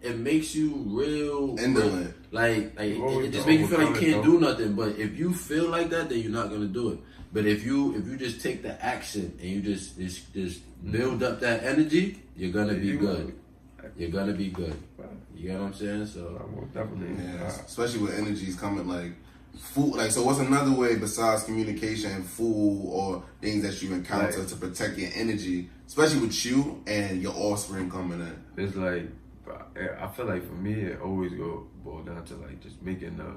It makes you real Indolent. Like, like it, it just makes you feel like you can't do nothing. But if you feel like that, then you're not gonna do it. But if you if you just take the action and you just just, just mm-hmm. build up that energy, you're gonna be You good. will. You're gonna be good. You get what I'm saying? So I So will definitely. Yeah, especially with energies coming like food. Like, so what's another way besides communication and food or things that you encounter Like- to protect your energy, especially with you and your offspring coming in? It's like I feel like for me it always go boil down to like just making the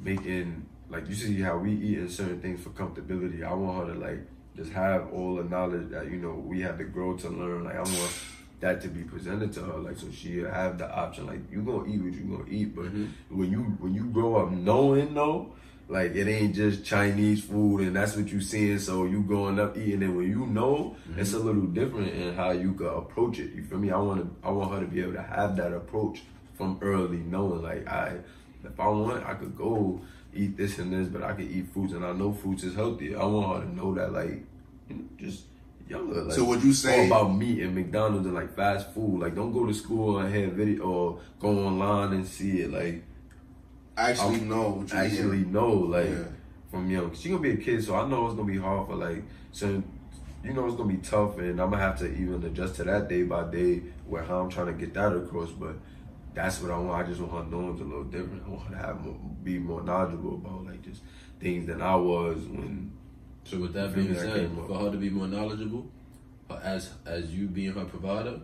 making like you see how we eat in certain things for comfortability. I want her to like just have all the knowledge that you know we have to grow to learn. Like I want that to be presented to her, like so she have the option. Like you gonna eat what you gonna eat, but mm-hmm. when you when you grow up knowing though. Like it ain't just Chinese food and that's what you seeing, so you growing up eating it. When you know, mm-hmm. it's a little different in how you could approach it. You feel me? I want to, I want her to be able to have that approach from early, knowing like I, if I want, I could go eat this and this, but I can eat fruits and I know fruits is healthy. I want her to know that like, you know, just younger. Like, So would you say- about meat and McDonald's and like fast food? Like, don't go to school and have video or go online and see it. Like, Actually, know what you actually eating. know like Yeah. from young. She gonna be a kid, so I know it's gonna be hard for like certain. You know it's gonna be tough, and I'm gonna have to even adjust to that day by day where how I'm trying to get that across. But that's what I want. I just want her knowing it's a little different. I want her to have more, be more knowledgeable about like just things than I was when. so with that being said, came up. for her to be more knowledgeable, uh, as as you being her provider,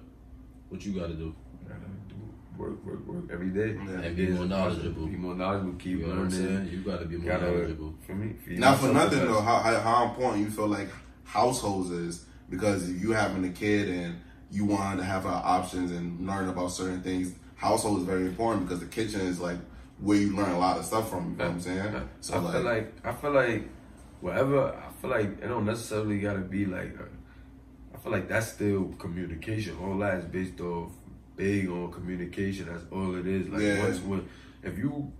what you gotta do? Gotta do Work, work, work every day. Yeah. And be more knowledgeable. Be more knowledgeable. Keep You know what I'm learning. You gotta be more Gotta knowledgeable. for me. feed Not for nothing though. How, how how important you feel like households is because if you having a kid and you want to have her options and learn about certain things, household is very important because the kitchen is like where you learn a lot of stuff from. You know what I'm saying? So I like, feel like I feel like whatever I feel like it don't necessarily gotta be like I feel like that's still communication. All that is based off big on communication. That's all it is. Like Yeah. once when if you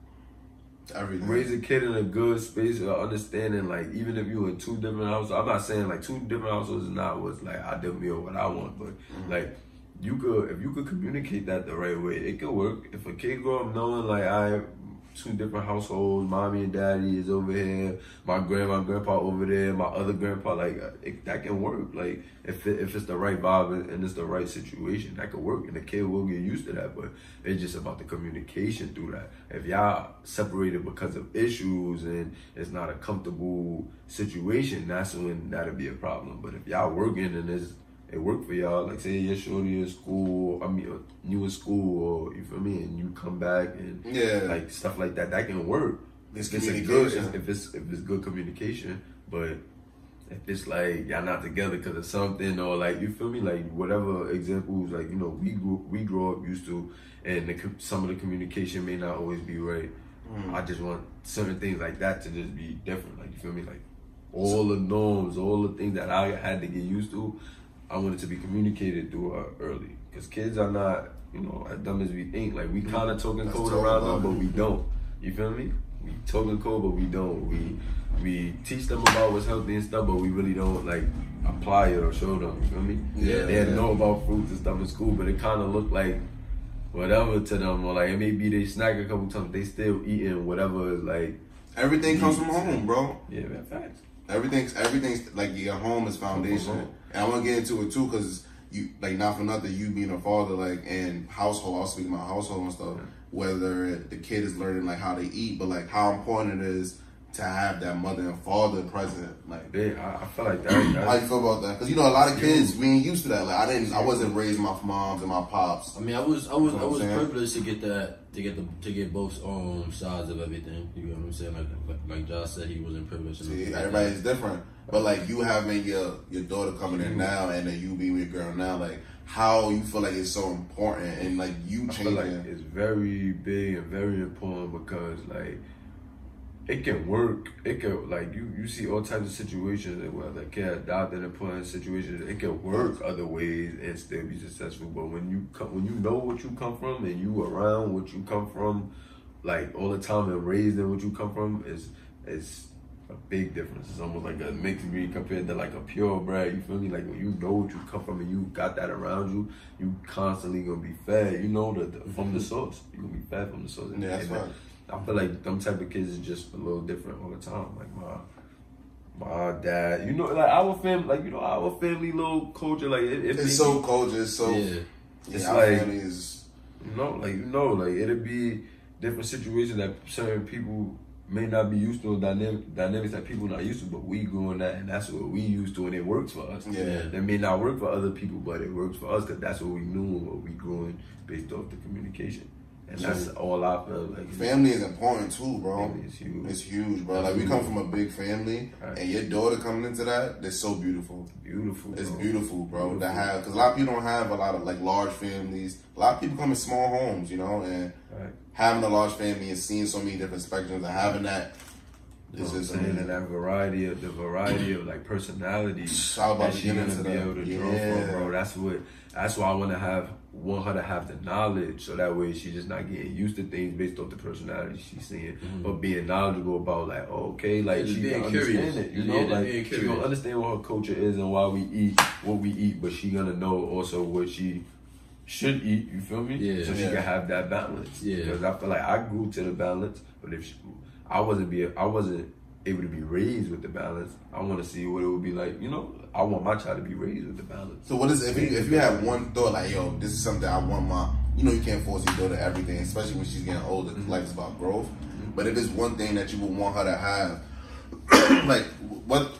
everything. raise a kid in a good space of understanding, like even if you in two different households, I'm not saying like two different households is not what's like I me or what I want, but mm-hmm. like you could if you could communicate that the right way, it could work. If a kid grow up knowing like I two different households, mommy and daddy is over here, my grandma and grandpa over there, my other grandpa, like uh, it, that can work. Like if it, if it's the right vibe and, and it's the right situation, that could work, and the kid will get used to that. But it's just about the communication through that. If y'all separated because of issues and it's not a comfortable situation, that's when that'll be a problem. But if y'all working and it's it worked for y'all, like say your shorty in school, I mean, you in school, or you feel me, and you come back and Yeah. like stuff like that, that can work. It's If it's a good, communication. if it's if it's good communication, but if it's like y'all not together because of something or like you feel me, like whatever examples, like you know we grew we grow up used to, and the, some of the communication may not always be right. Mm. I just want certain things like that to just be different. Like you feel me, like all the norms, all the things that I had to get used to. I want it to be communicated through her early, because kids are not, you know, as dumb as we think. Like we kind of talking That's code around them, but we don't. You feel me? We talking code, but we don't. We we teach them about what's healthy and stuff, but we really don't like apply it or show them. You feel me? Yeah, they yeah. know about fruits and stuff in school, but it kind of looked like whatever to them, or like it may be they snack a couple times, they still eating whatever is like. Everything comes from home, bro. Yeah, man, facts. Everything's everything's like your home is foundation. And I want to get into it too because you like not for nothing you being a father like and household. I'll speak about household and stuff. Whether the kid is learning like how to eat, but like how important it is to have that mother and father present. Like Yeah, I, I feel like that. [clears throat] how you feel about that? Because you know a lot of kids we ain't used to that. Like I didn't, I wasn't raised my moms and my pops. I mean, I was I was You know I was saying? privileged to get that to get the to get both um sides of everything. You know what I'm saying? Like like, like Josh said, he wasn't privileged. See, get that. everybody's different. But like you having your your daughter coming in now, and then you being with your girl now, like how you feel like it's so important, and like you I feel like it's very big and very important because like it can work. It can like you you see all types of situations where like kid adopted and put in situations. It can work other ways and still be successful. But when you come when you know what you come from and you around what you come from, like all the time and raised in what you come from is is a big difference. It's almost like a mixed breed compared to like a purebred. You feel me? Like when you know what you come from and you got that around you, you constantly gonna be fed. You know the, the from the mm-hmm. source. You gonna be fed from the source. Yeah, that's And, right. I feel like them type of kids is just a little different all the time. Like my my dad, you know, like our family, like you know, our family little culture, like it, it It's be- so culture. It's so Yeah. yeah. It's like- is you know, like you know, like it'd be different situations that certain people may not be used to, dynamic, dynamics that people not used to, but we doing that, and that's what we used to, and it works for us. Yeah. That may not work for other people, but it works for us because that's what we knew and what we growing based off the communication, and that's all I feel like. family is important too, bro. Family is huge. It's huge, bro. Like we come from a big family, Right. and your daughter coming into that, that's so beautiful. beautiful. It's bro. beautiful, bro. To have because a lot of people don't have a lot of like large families. A lot of people come in small homes, you know, and Right. having a large family and seeing so many different spectrums and having that You know is what I'm saying? And that variety of the variety of like personalities I was about that to gonna be able to draw Yeah. from, bro. That's what. That's why I want to have want her to have the knowledge, so that way she's just not getting used to things based off the personality she's seeing, mm-hmm. but being knowledgeable about like, oh, okay, like Yeah, she being understand curious. it, you know, just like she gonna understand what her culture is and why we eat what we eat, but she gonna know also what she should eat. You feel me? Yeah. So she Yeah. can have that balance. Yeah. Because I feel like I grew to the balance, but if she, I wasn't be, I wasn't able to be raised with the balance. I want to see what it would be like. You know, I want my child to be raised with the balance. So what is if you if you have one thought like yo this is something I want my you know you can't force your daughter everything especially when she's getting older mm-hmm. 'cause life is about growth mm-hmm. but if it's one thing that you would want her to have [clears throat] like what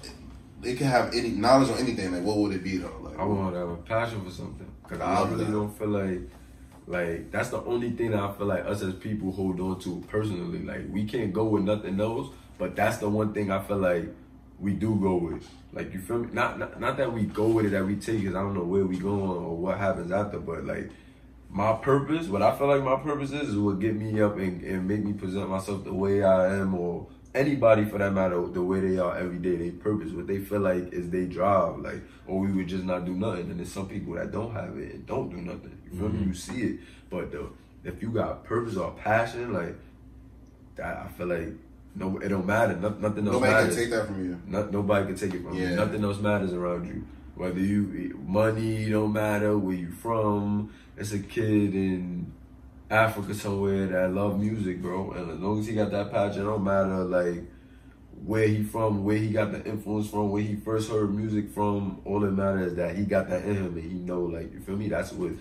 it can have any knowledge on anything like what would it be though like I want her to have a passion for something because I I really that. don't feel like. Like that's the only thing that I feel like us as people hold on to personally. Like we can't go with nothing else, but that's the one thing I feel like we do go with. Like you feel me? Not not, not that we go with it, that we take because I don't know where we going or what happens after, but like my purpose, what I feel like my purpose is, is what get me up and, and make me present myself the way I am, or anybody for that matter, the way they are every day. They purpose, what they feel like is they drive, like, or we would just not do nothing. And there's some people that don't have it and don't do nothing. You feel me? Mm-hmm. You see it, but the, if you got purpose or passion, like that, I feel like no, it don't matter. No, nothing else nobody matters. Nobody can take that from you No, nobody can take it from Yeah. you. Nothing else matters around you. Whether you money don't matter, where you from. It's a kid in Africa somewhere that love music, bro. And as long as he got that passion, it don't matter like where he from, where he got the influence from, where he first heard music from. All that matters is that he got that in him, and he know like you feel me. That's what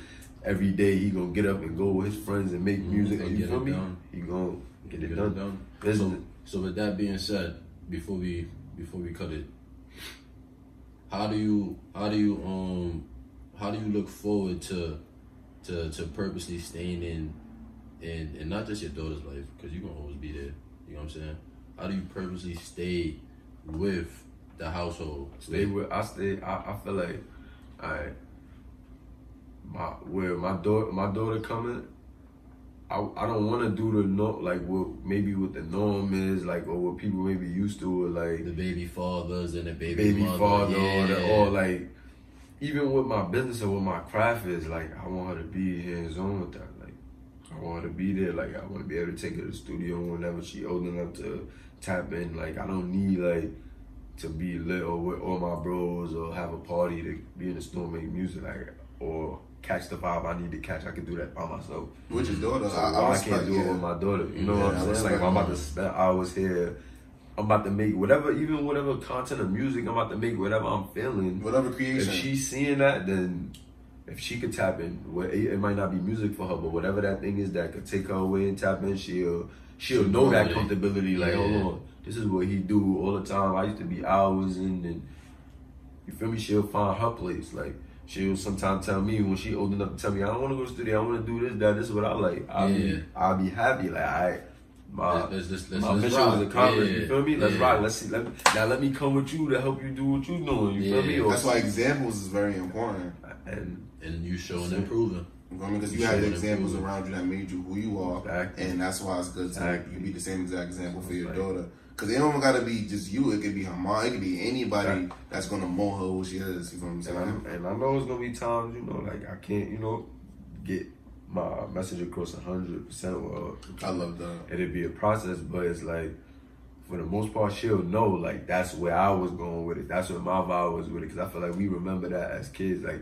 every day he gonna get up and go with his friends and make mm, music. and you feel me? done. He gonna get it done. it done. Business. So, so with that being said, before we before we cut it, how do you how do you um how do you look forward to to to purposely staying in in and not just your daughter's life because you're gonna always be there. You know what I'm saying? How do you purposely stay with the household? Stay with I stay I, I feel like I my where my daughter my daughter coming, I, I don't want to do the no like what maybe what the norm is like or what people maybe used to or like The baby fathers and the baby, baby mother. father yeah. or, the, or like even with my business or with my craft is like I want her to be hands on with that. Like I want her to be there. Like I want to be able to take her to the studio whenever she old enough to tap in. Like I don't need like to be lit or with all my bros or have a party to be in the store and make music like or catch the vibe I need to catch. I can do that by myself. With your daughter, So I, why I I can't do it with my daughter. You know Yeah, what I I'm saying? Like respect if I'm about to spend hours here. I'm about to make whatever, even whatever content of music I'm about to make, whatever I'm feeling. Whatever creation. If she's seeing that, then if she could tap in, it, it might not be music for her, but whatever that thing is that could take her away and tap in, she'll she'll know that Yeah. comfortability. Like, hold on, this is what he do all the time. I used to be hours in, and you feel me? She'll find her place. Like she'll sometimes tell me when she old enough to tell me, I don't want to go to the studio. I want to do this, that. This is what I like. I'll Yeah. be I'll be happy. Like I. My, Let's- let's- let's- my let's mission rock. was accomplished. Yeah. You feel me? Let's Yeah. rock. Let's see. Let me, now let me come with you to help you do what you doing. You feel me? Or- That's why examples is very important. and And you showing and proving. You know what I mean? Because you You have the showing examples around you that made you who you are, Exactly. and that's why it's good to Exactly. you be the same exact example for your Like- daughter. Because it don't gotta be just you; it could be her mom, it could be anybody that's gonna mold her who she is. You know what I'm And, saying? I'm, and I know it's gonna be times, you know, like I can't, you know, get my message across hundred percent. Well, I love that. it'll be a process, but it's like for the most part, she'll know like that's where I was going with it. That's where my vibe was with it. Because I feel like we remember that as kids, like.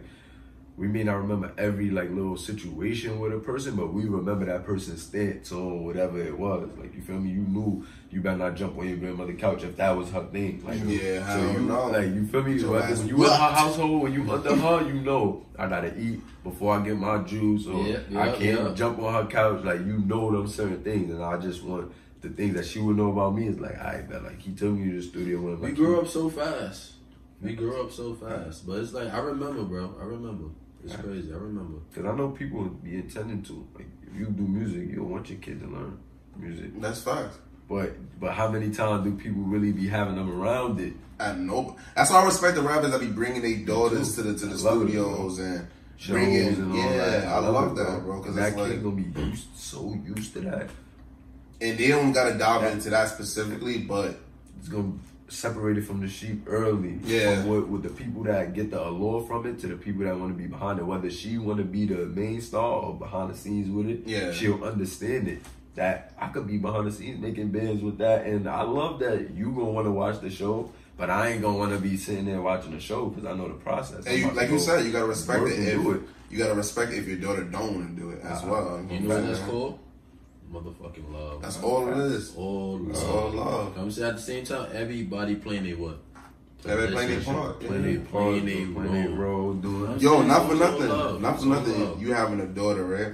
We may not remember every like little situation with a person, but we remember that person's stance on whatever it was. Like you feel me? You knew you better not jump on your grandmother's couch if that was her thing. Like Yeah, so hell you no. like you feel me? Your When ass when you in her household, when you under her, you [laughs] know I gotta eat before I get my juice, or Yeah, I can't yeah. jump on her couch. Like you know them certain things, and I just want the things that she would know about me is like I bet like he took me to the studio when We grew up so fast. We grew up so fast. But it's like I remember, bro. I remember. It's crazy. I remember. Cause I know people would be intending to like if you do music, you want your kid to learn music. That's facts. But but how many times do people really be having them around it? I know. That's why I respect the rappers that be bringing their daughters to the to the I love it, studios and Shows bringing. and all yeah, that. I love that, bro. Because that it's like, kid gonna be used, so used to that. and they don't gotta dive That- into that specifically, but it's gonna separate it from the sheep early. Yeah. What, with the people that get the allure from it to the people that want to be behind it. Whether she want to be the main star or behind the scenes with it, Yeah. she'll understand it. That I could be behind the scenes making bands with that, and I love that you gonna want to watch the show, but I ain't gonna want to be sitting there watching the show because I know the process. and you, like you said, you gotta respect it. and If, do it. You gotta respect it if your daughter don't want to do it as Uh, well. You know what that's called? Motherfucking love. That's bro. all it is. That's all love. That's all love. I'm saying at the same time, everybody playing their what? Everybody playing their Position. part. Playing their Yeah, part, playing playing their their role. role, doing. Yo, not for nothing. love. Not for all nothing. love. You having a daughter, right?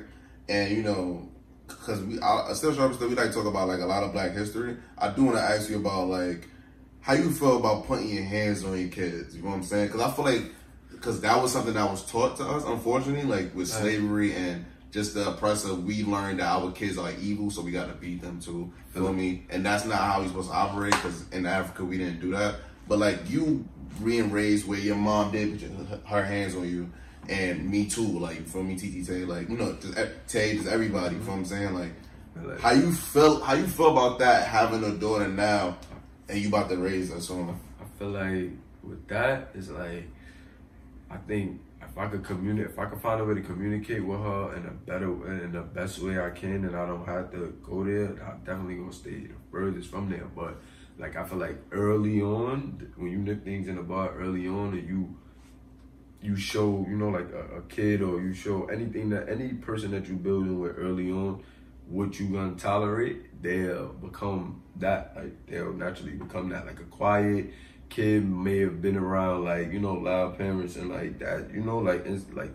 And you know, because we, I, still sharp still, we like to talk about like a lot of Black history. I do want to ask you about like how you feel about putting your hands on your kids. You know what I'm saying? Because I feel like because that was something that was taught to us, unfortunately, like with slavery and just the oppressor. We learned that our kids are evil, so we got to beat them too. Feel me? And that's not how we supposed to operate. Because in Africa, we didn't do that. But like you being raised where your mom did put her hands on you, and me too. Like for me, TT Tay, like you know, just Tay, just everybody. You know what I'm saying? Like Like, how you feel? How you feel about that? Having a daughter now, and you about to raise her soon. I feel like with that, it's like I think if I could communicate, if I could find a way to communicate with her in a better, in the best way I can, and I don't have to go there, I'm definitely gonna stay the furthest from there. But like I feel like early on, when you nip things in the bud early on, and you you show, you know, like a, a kid or you show anything that any person that you building with early on, what you gonna tolerate, they'll become that. Like they'll naturally become that. Like a quiet kid may have been around like you know loud parents and like that. You know, like it's like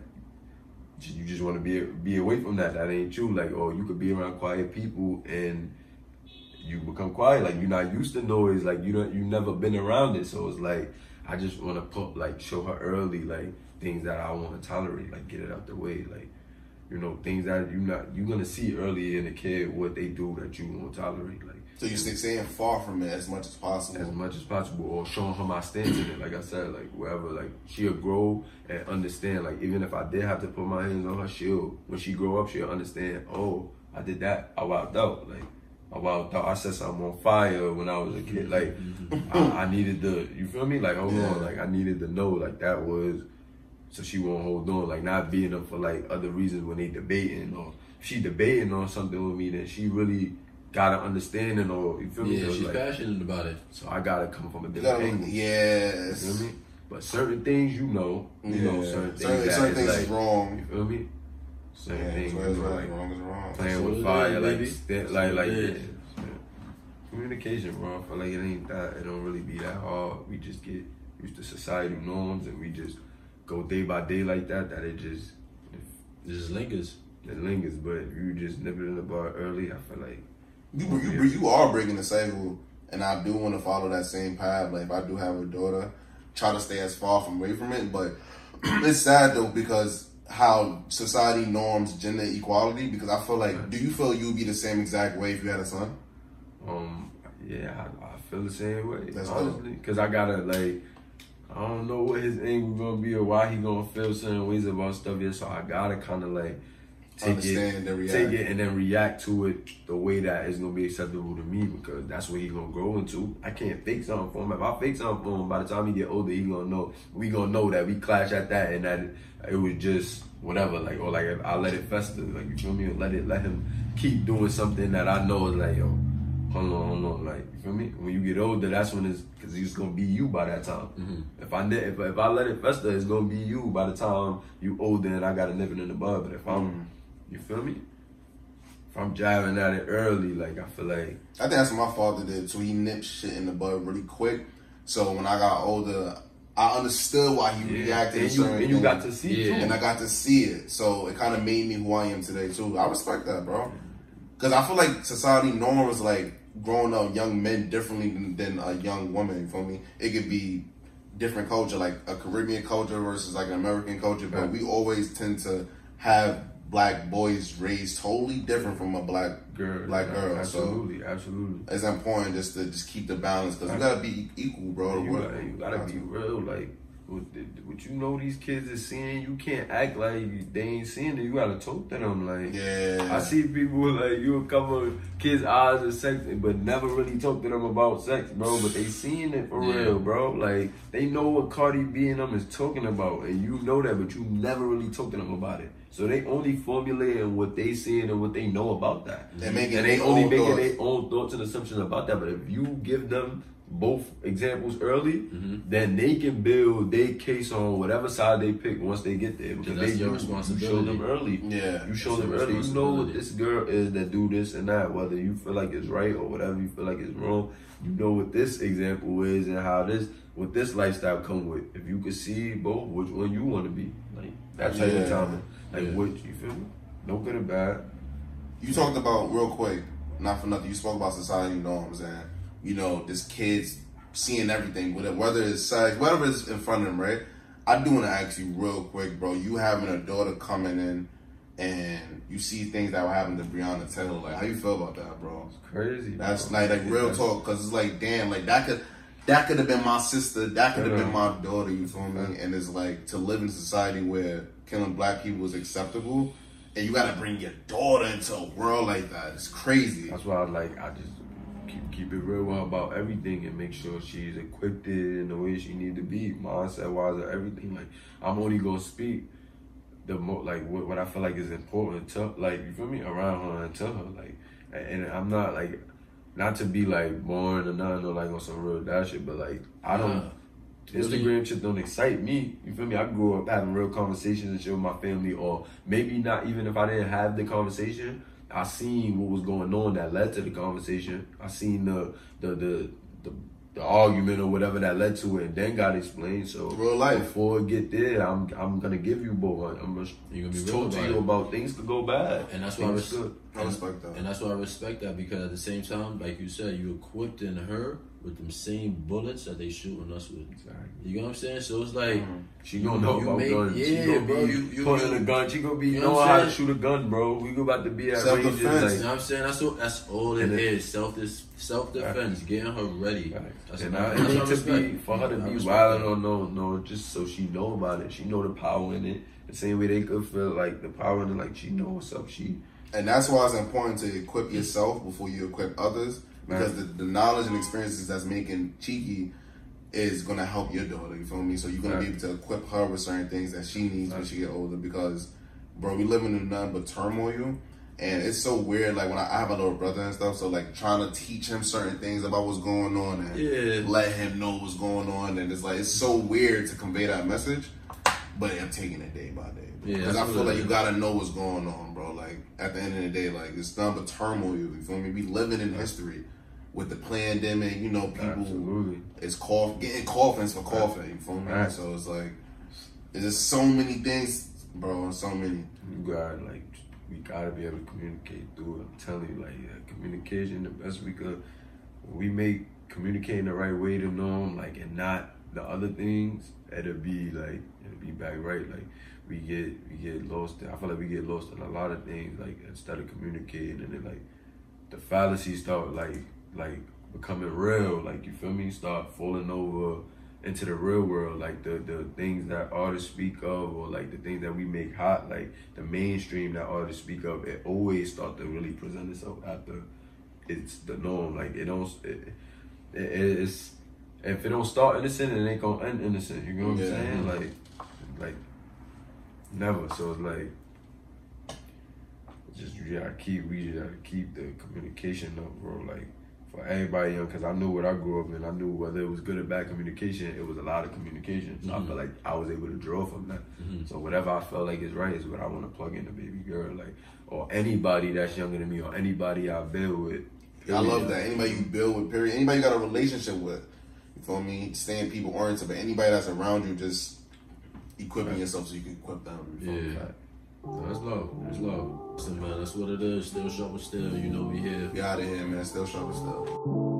you just want to be be away from that. That ain't you. Like oh you could be around quiet people and you become quiet. Like you're not used to noise. Like you don't you never been around it. So it's like I just want to put like show her early like things that I want to tolerate. Like get it out the way. Like you know things that you not you're gonna see early in the kid what they do that you won't tolerate. Like So you stay staying far from it as much as possible. as much as possible or showing her my stance in it. Like I said, like wherever, like she'll grow and understand. Like even if I did have to put my hands on her, she'll when she grow up, she'll understand. Oh, I did that. I wiped out. Like I wiped out. I set something on fire when I was a kid. Like mm-hmm. I, I needed the. You feel me? Like hold Yeah. on. Like I needed to know. Like that was. So she won't hold on. Like not being up for like other reasons when they debating or she debating on something with me, then she really got an understanding or you feel me? Yeah, So, she's like, passionate about it. so I gotta come from a different gotta- angle. You yes. feel me? But certain things you know, you know Yeah. certain things Certain- that certain is things like is wrong. You feel me? Certain Yeah, things so you know, right, like wrong is wrong. playing That's with fire, is, like baby. st- That's like like yeah. is. yeah. Communication, bro. I feel like it ain't that. It don't really be that hard. We just get used to society norms and we just go day by day like that. That it just It just lingers. it lingers. But if you just nip it in the bud early, I feel like You, you, you are breaking the cycle, and I do want to follow that same path. Like if I do have a daughter, try to stay as far from away from it. But [clears throat] it's sad though because how society norms gender equality. Because I feel like, do you feel you'd be the same exact way if you had a son? Um, yeah, I, I feel the same way. That's honestly, because I gotta like, I don't know what his angle gonna be or why he gonna feel certain ways about stuff yet. So I gotta kind of like take Understand it, and take it, and then react to it the way that is gonna be acceptable to me because that's what he gonna grow into. I can't fake something for him. If I fake something for him, by the time he get older, he gonna know. We gonna know that we clash at that and that it, was just whatever. Like or like I let it fester. Like you feel me? Or let it let him keep doing something that I know is like yo hold on, hold on, like you feel me? When you get older, that's when it's because it's gonna be you by that time. Mm-hmm. If I ne- if, if I let it fester, it's gonna be you by the time you older and I gotta nip in the bud. But if I'm, mm-hmm. You feel me? If I'm driving at it early, like I feel like I think that's what my father did too. He nipped shit in the bud really quick. So when I got older, I understood why he reacted. and to you and you got to see Yeah. too. and I got to see it. So it kind of made me who I am today too. I respect that, bro. Because I feel like society norms like growing up young men differently than, than a young woman. You feel me? It could be different culture, like a Caribbean culture versus like an American culture. But Right. we always tend to have black boys raised totally different from a black girl, black girl. So Absolutely, absolutely. it's important just to just keep the balance because you gotta be equal, bro. You gotta, you gotta be real. Like, what, you know these kids is seeing, you can't act like they ain't seeing it. You gotta talk to them. Like, Yeah. I see people like you a cover kids' eyes of sex, but never really talk to them about sex, bro. But they seeing it for Yeah. real, bro. Like they know what Cardi B and them is talking about, and you know that, but you never really talk to them about it. So they only formulating what they seeing and what they know about that, They making and they only making thoughts. their own thoughts and assumptions about that. But if you give them both examples early, Mm-hmm. then they can build their case on whatever side they pick once they get there. Because that's they your you, you show responsibility. them early. Yeah. You show them early. You know what this girl is that do this and that, whether you feel like it's right or whatever you feel like is wrong. You know what this example is and how this what this lifestyle come with. If you could see both, which one you want to be, like that type Yeah. of timing, like Yeah. what you feel me? No good or bad. You talked about real quick, not for nothing. You spoke about society norms and you know, this kids seeing everything, whether whether it's sex, whatever is in front of them, right? I do want to ask you real quick, bro. You having a daughter coming in, and you see things that will happen to Breonna Taylor. Like, how you feel about that, bro? It's crazy. That's like like real That's- talk, cause it's like, damn, like that could. That could have been my sister. That could have been my daughter. You feel me? And it's like to live in a society where killing black people is acceptable, and you got to bring your daughter into a world like that. It's crazy. That's why I like I just keep keep it real about everything and make sure she's equipped in the way she need to be, mindset wise or everything. Like I'm only gonna speak the more like what, what I feel like is important to like you feel me around her and tell her like and I'm not like not to be like boring or nothing or like on some real that shit, but like I don't. Instagram shit don't excite me. You feel me? I grew up having real conversations and shit with my family, or maybe not even if I didn't have the conversation, I seen what was going on that led to the conversation. I seen the the the the, the argument or whatever that led to it, and then got explained. So Real life. Before it get there, I'm I'm gonna give you both. I'm gonna You gonna be talk to you it. about things could go bad, And that's why I things res- I respect that. And that's why I respect that because at the same time, like you said, you equipped in her with them same bullets that they shooting us with. You know what I'm saying? So it's like mm-hmm. She you- gonna know about make- guns. she Yeah, gonna bro. be You you, pulling you a gun. She gonna be You know know how to shoot a gun, bro. We go about to be at Self-defense. ranges You know what I'm saying? That's what that's all it And it- is. Self this self defense, getting her ready. That's and what- I, that's it what I ain't to be for her to I be respect wilding that. or no, no, just so she know about it. She know the power in it. The same way they could feel like the power in it, like she know what's up. She and that's why it's important to equip yourself before you equip others because the, the knowledge and experiences that's making cheeky is gonna help your daughter. You feel me? So you're gonna be able to equip her with certain things that she needs when she get older. Because, bro, we living in nothing but turmoil, and it's so weird. Like when I, I have a little brother and stuff, so like trying to teach him certain things about what's going on and Yeah. let him know what's going on, and it's like it's so weird to convey that message. But I'm taking it day by day. Because that's I feel like you gotta know what's going on, bro. Like at the end of the day, like it's nothing but turmoil. You feel me? We living in history with the pandemic. You know, people Absolutely. is cough getting coffins for coughing. You feel me? Right. So it's like there's just so many things, bro. So many. You gotta like, we gotta be able to communicate through it. I'm telling you, like, yeah, communication the best we could. We make communicating the right way to them, like, and not the other things, it'll be like, it'll be back right. Like, we get we get lost. I feel like we get lost in a lot of things. Like, instead of communicating, and then like, the fallacies start like like becoming real. Like, you feel me? Start falling over into the real world, like the the things that artists speak of, or like the things that we make hot, like the mainstream that artists speak of, it always start to really present itself after it's the norm. Like it don't, it, it, it's if it don't start innocent, it ain't gonna end innocent. You know what Yeah. I'm saying? Like, like never. So it's like. Just you gotta keep, we just gotta keep the communication up, bro. Like for everybody young, because I knew what I grew up in. I knew whether it was good or bad communication, it was a lot of communication. So I mm-hmm. feel like I was able to draw from that. Mm-hmm. So whatever I felt like is right is what I want to plug in the baby girl, like or anybody that's younger than me or anybody I build with. I love that. Anybody you build with, period. Anybody you got a relationship with. You feel me? Staying people oriented, but anybody that's around you, just equipping yourself so you can equip them. Yeah. No, that's love. That's love. Listen, man, that's what it is. Still sharp, but still, you know, we here. We out of here, man. Still sharp as still.